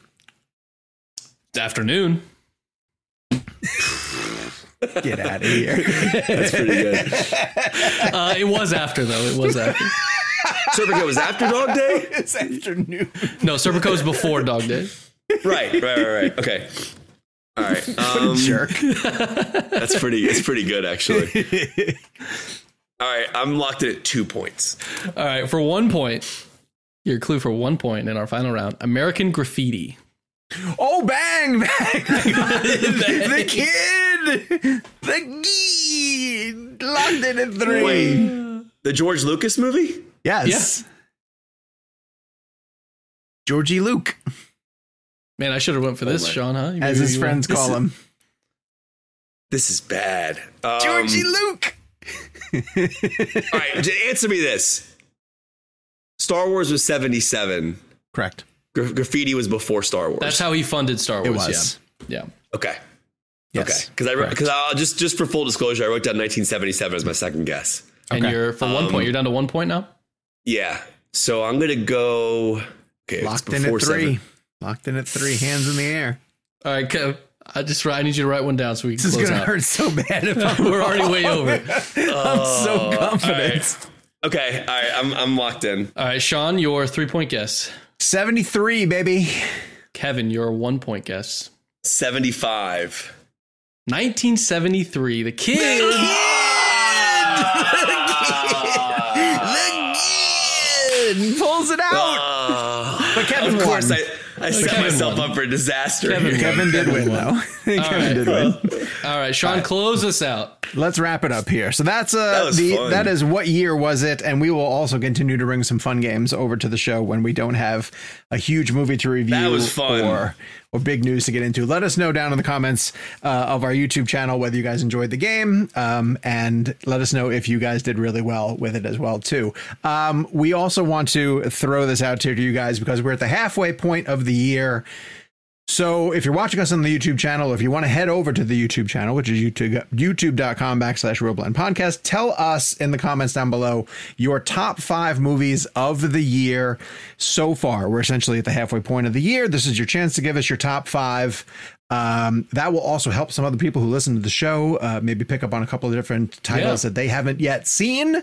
Afternoon. Get out of here. that's pretty good. Uh, it was after though. It was after. Serpico was after Dog Day? it's afternoon. No, Serpico was before Dog Day. Right, right, right, right. Okay. All right. Um, Jerk. That's pretty. It's pretty good, actually. All right, I'm locked in at two points. All right, for one point, your clue for one point in our final round: American Graffiti. Oh, bang! bang. the kid! The kid! Locked in at three. Wait, the George Lucas movie? Yes. Georgie Luke, Man, I should have went for this, my- Sean. Huh? You- as his you- friends This call is- him. This is bad. Um, Georgie Luke! All right, answer me this. Star Wars was 77. Correct. Gra- graffiti was before Star Wars. That's how he funded Star Wars. It was. Yeah. Yeah. okay. Yes. Okay. Because I Correct. because I'll just just for full disclosure, I wrote down 1977 as my second guess. And you're for one Um, point. You're down to one point now. Yeah. So I'm gonna go. Okay, Locked in at three. seven. Locked in at three. Hands in the air. All right, Kev. I just I need you to write one down so we can This is going to out. hurt so bad if I'm We're already way over. I'm so confident. Okay. All right. I'm I'm locked in. All right, Sean, your three point guess. 73, baby. Kevin, your one point guess. 75. 1973. The kid. The kid The kid pulls it out. Uh, but Kevin of course, won. I I set Kevin myself won. up for disaster. Kevin, Kevin did win, though. Kevin right. did win. All right, Sean, close us out. Let's wrap it up here. So that's uh, that the fun. that is what year was it, and we will also continue to bring some fun games over to the show when we don't have a huge movie to review. That was fun. Or or big news to get into. Let us know down in the comments uh, of our YouTube channel whether you guys enjoyed the game, um, and let us know if you guys did really well with it as well too. Um, we also want to throw this out here to you guys because we're at the halfway point of the year. So if you're watching us on the YouTube channel, if you want to head over to the YouTube channel, which is YouTube, youtube.com backslash ReelBlend podcast, tell us in the comments down below your top five movies of the year so far. We're essentially at the halfway point of the year. This is your chance to give us your top five. Um, that will also help some other people who listen to the show uh, maybe pick up on a couple of different titles yeah. that they haven't yet seen.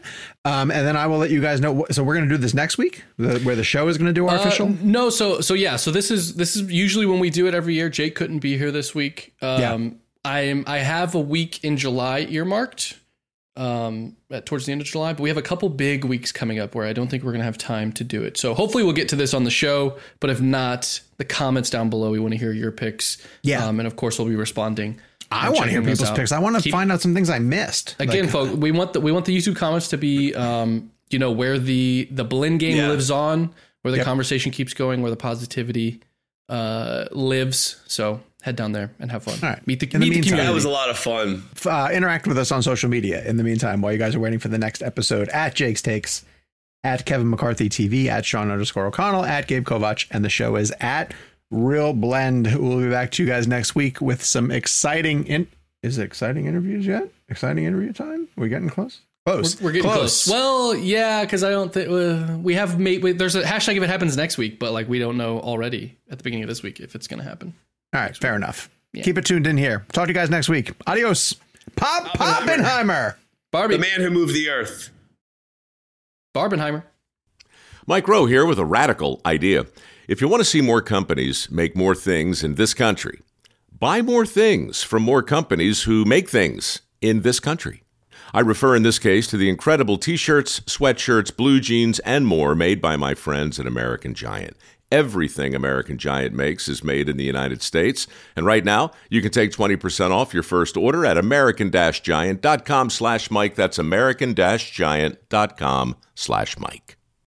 Um, and then I will let you guys know. So we're going to do this next week, the, where the show is going to do our uh, official. No, so so yeah, so this is this is usually when we do it every year. Jake couldn't be here this week. Um, yeah. I'm I have a week in July earmarked um, at, towards the end of July. But we have a couple big weeks coming up where I don't think we're going to have time to do it. So hopefully we'll get to this on the show. But if not, the comments down below, we want to hear your picks. Yeah. Um, and of course, we'll be responding. I want to hear people's out. picks. I want to Keep, find out some things I missed. Again, like, folks, we want the we want the YouTube comments to be, um, you know, where the the blend game yeah. lives on, where the yep. conversation keeps going, where the positivity uh, lives. So head down there and have fun. All right. Meet the, in meet the, meantime, the That was a lot of fun. Uh, interact with us on social media in the meantime while you guys are waiting for the next episode at Jake's Takes, at Kevin McCarthy TV, at Sean underscore O'Connell, at Gabe Kovacs, and the show is at ReelBlend. We'll be back to you guys next week with some exciting. In- is it exciting interviews yet? Exciting interview time? Are we getting close? Close. We're, we're getting close. close. Well, yeah, because I don't think uh, we have made. There's a hashtag if it happens next week, but like we don't know already at the beginning of this week if it's going to happen. All right, fair enough. Yeah. Keep it tuned in here. Talk to you guys next week. Adios. Pop Poppenheimer. Barbie. The man who moved the earth. Barbenheimer. Mike Rowe here with a radical idea. If you want to see more companies make more things in this country, buy more things from more companies who make things in this country. I refer in this case to the incredible t shirts, sweatshirts, blue jeans, and more made by my friends at American Giant. Everything American Giant makes is made in the United States. And right now, you can take 20% off your first order at american-giant.com slash Mike. That's american-giant.com slash Mike.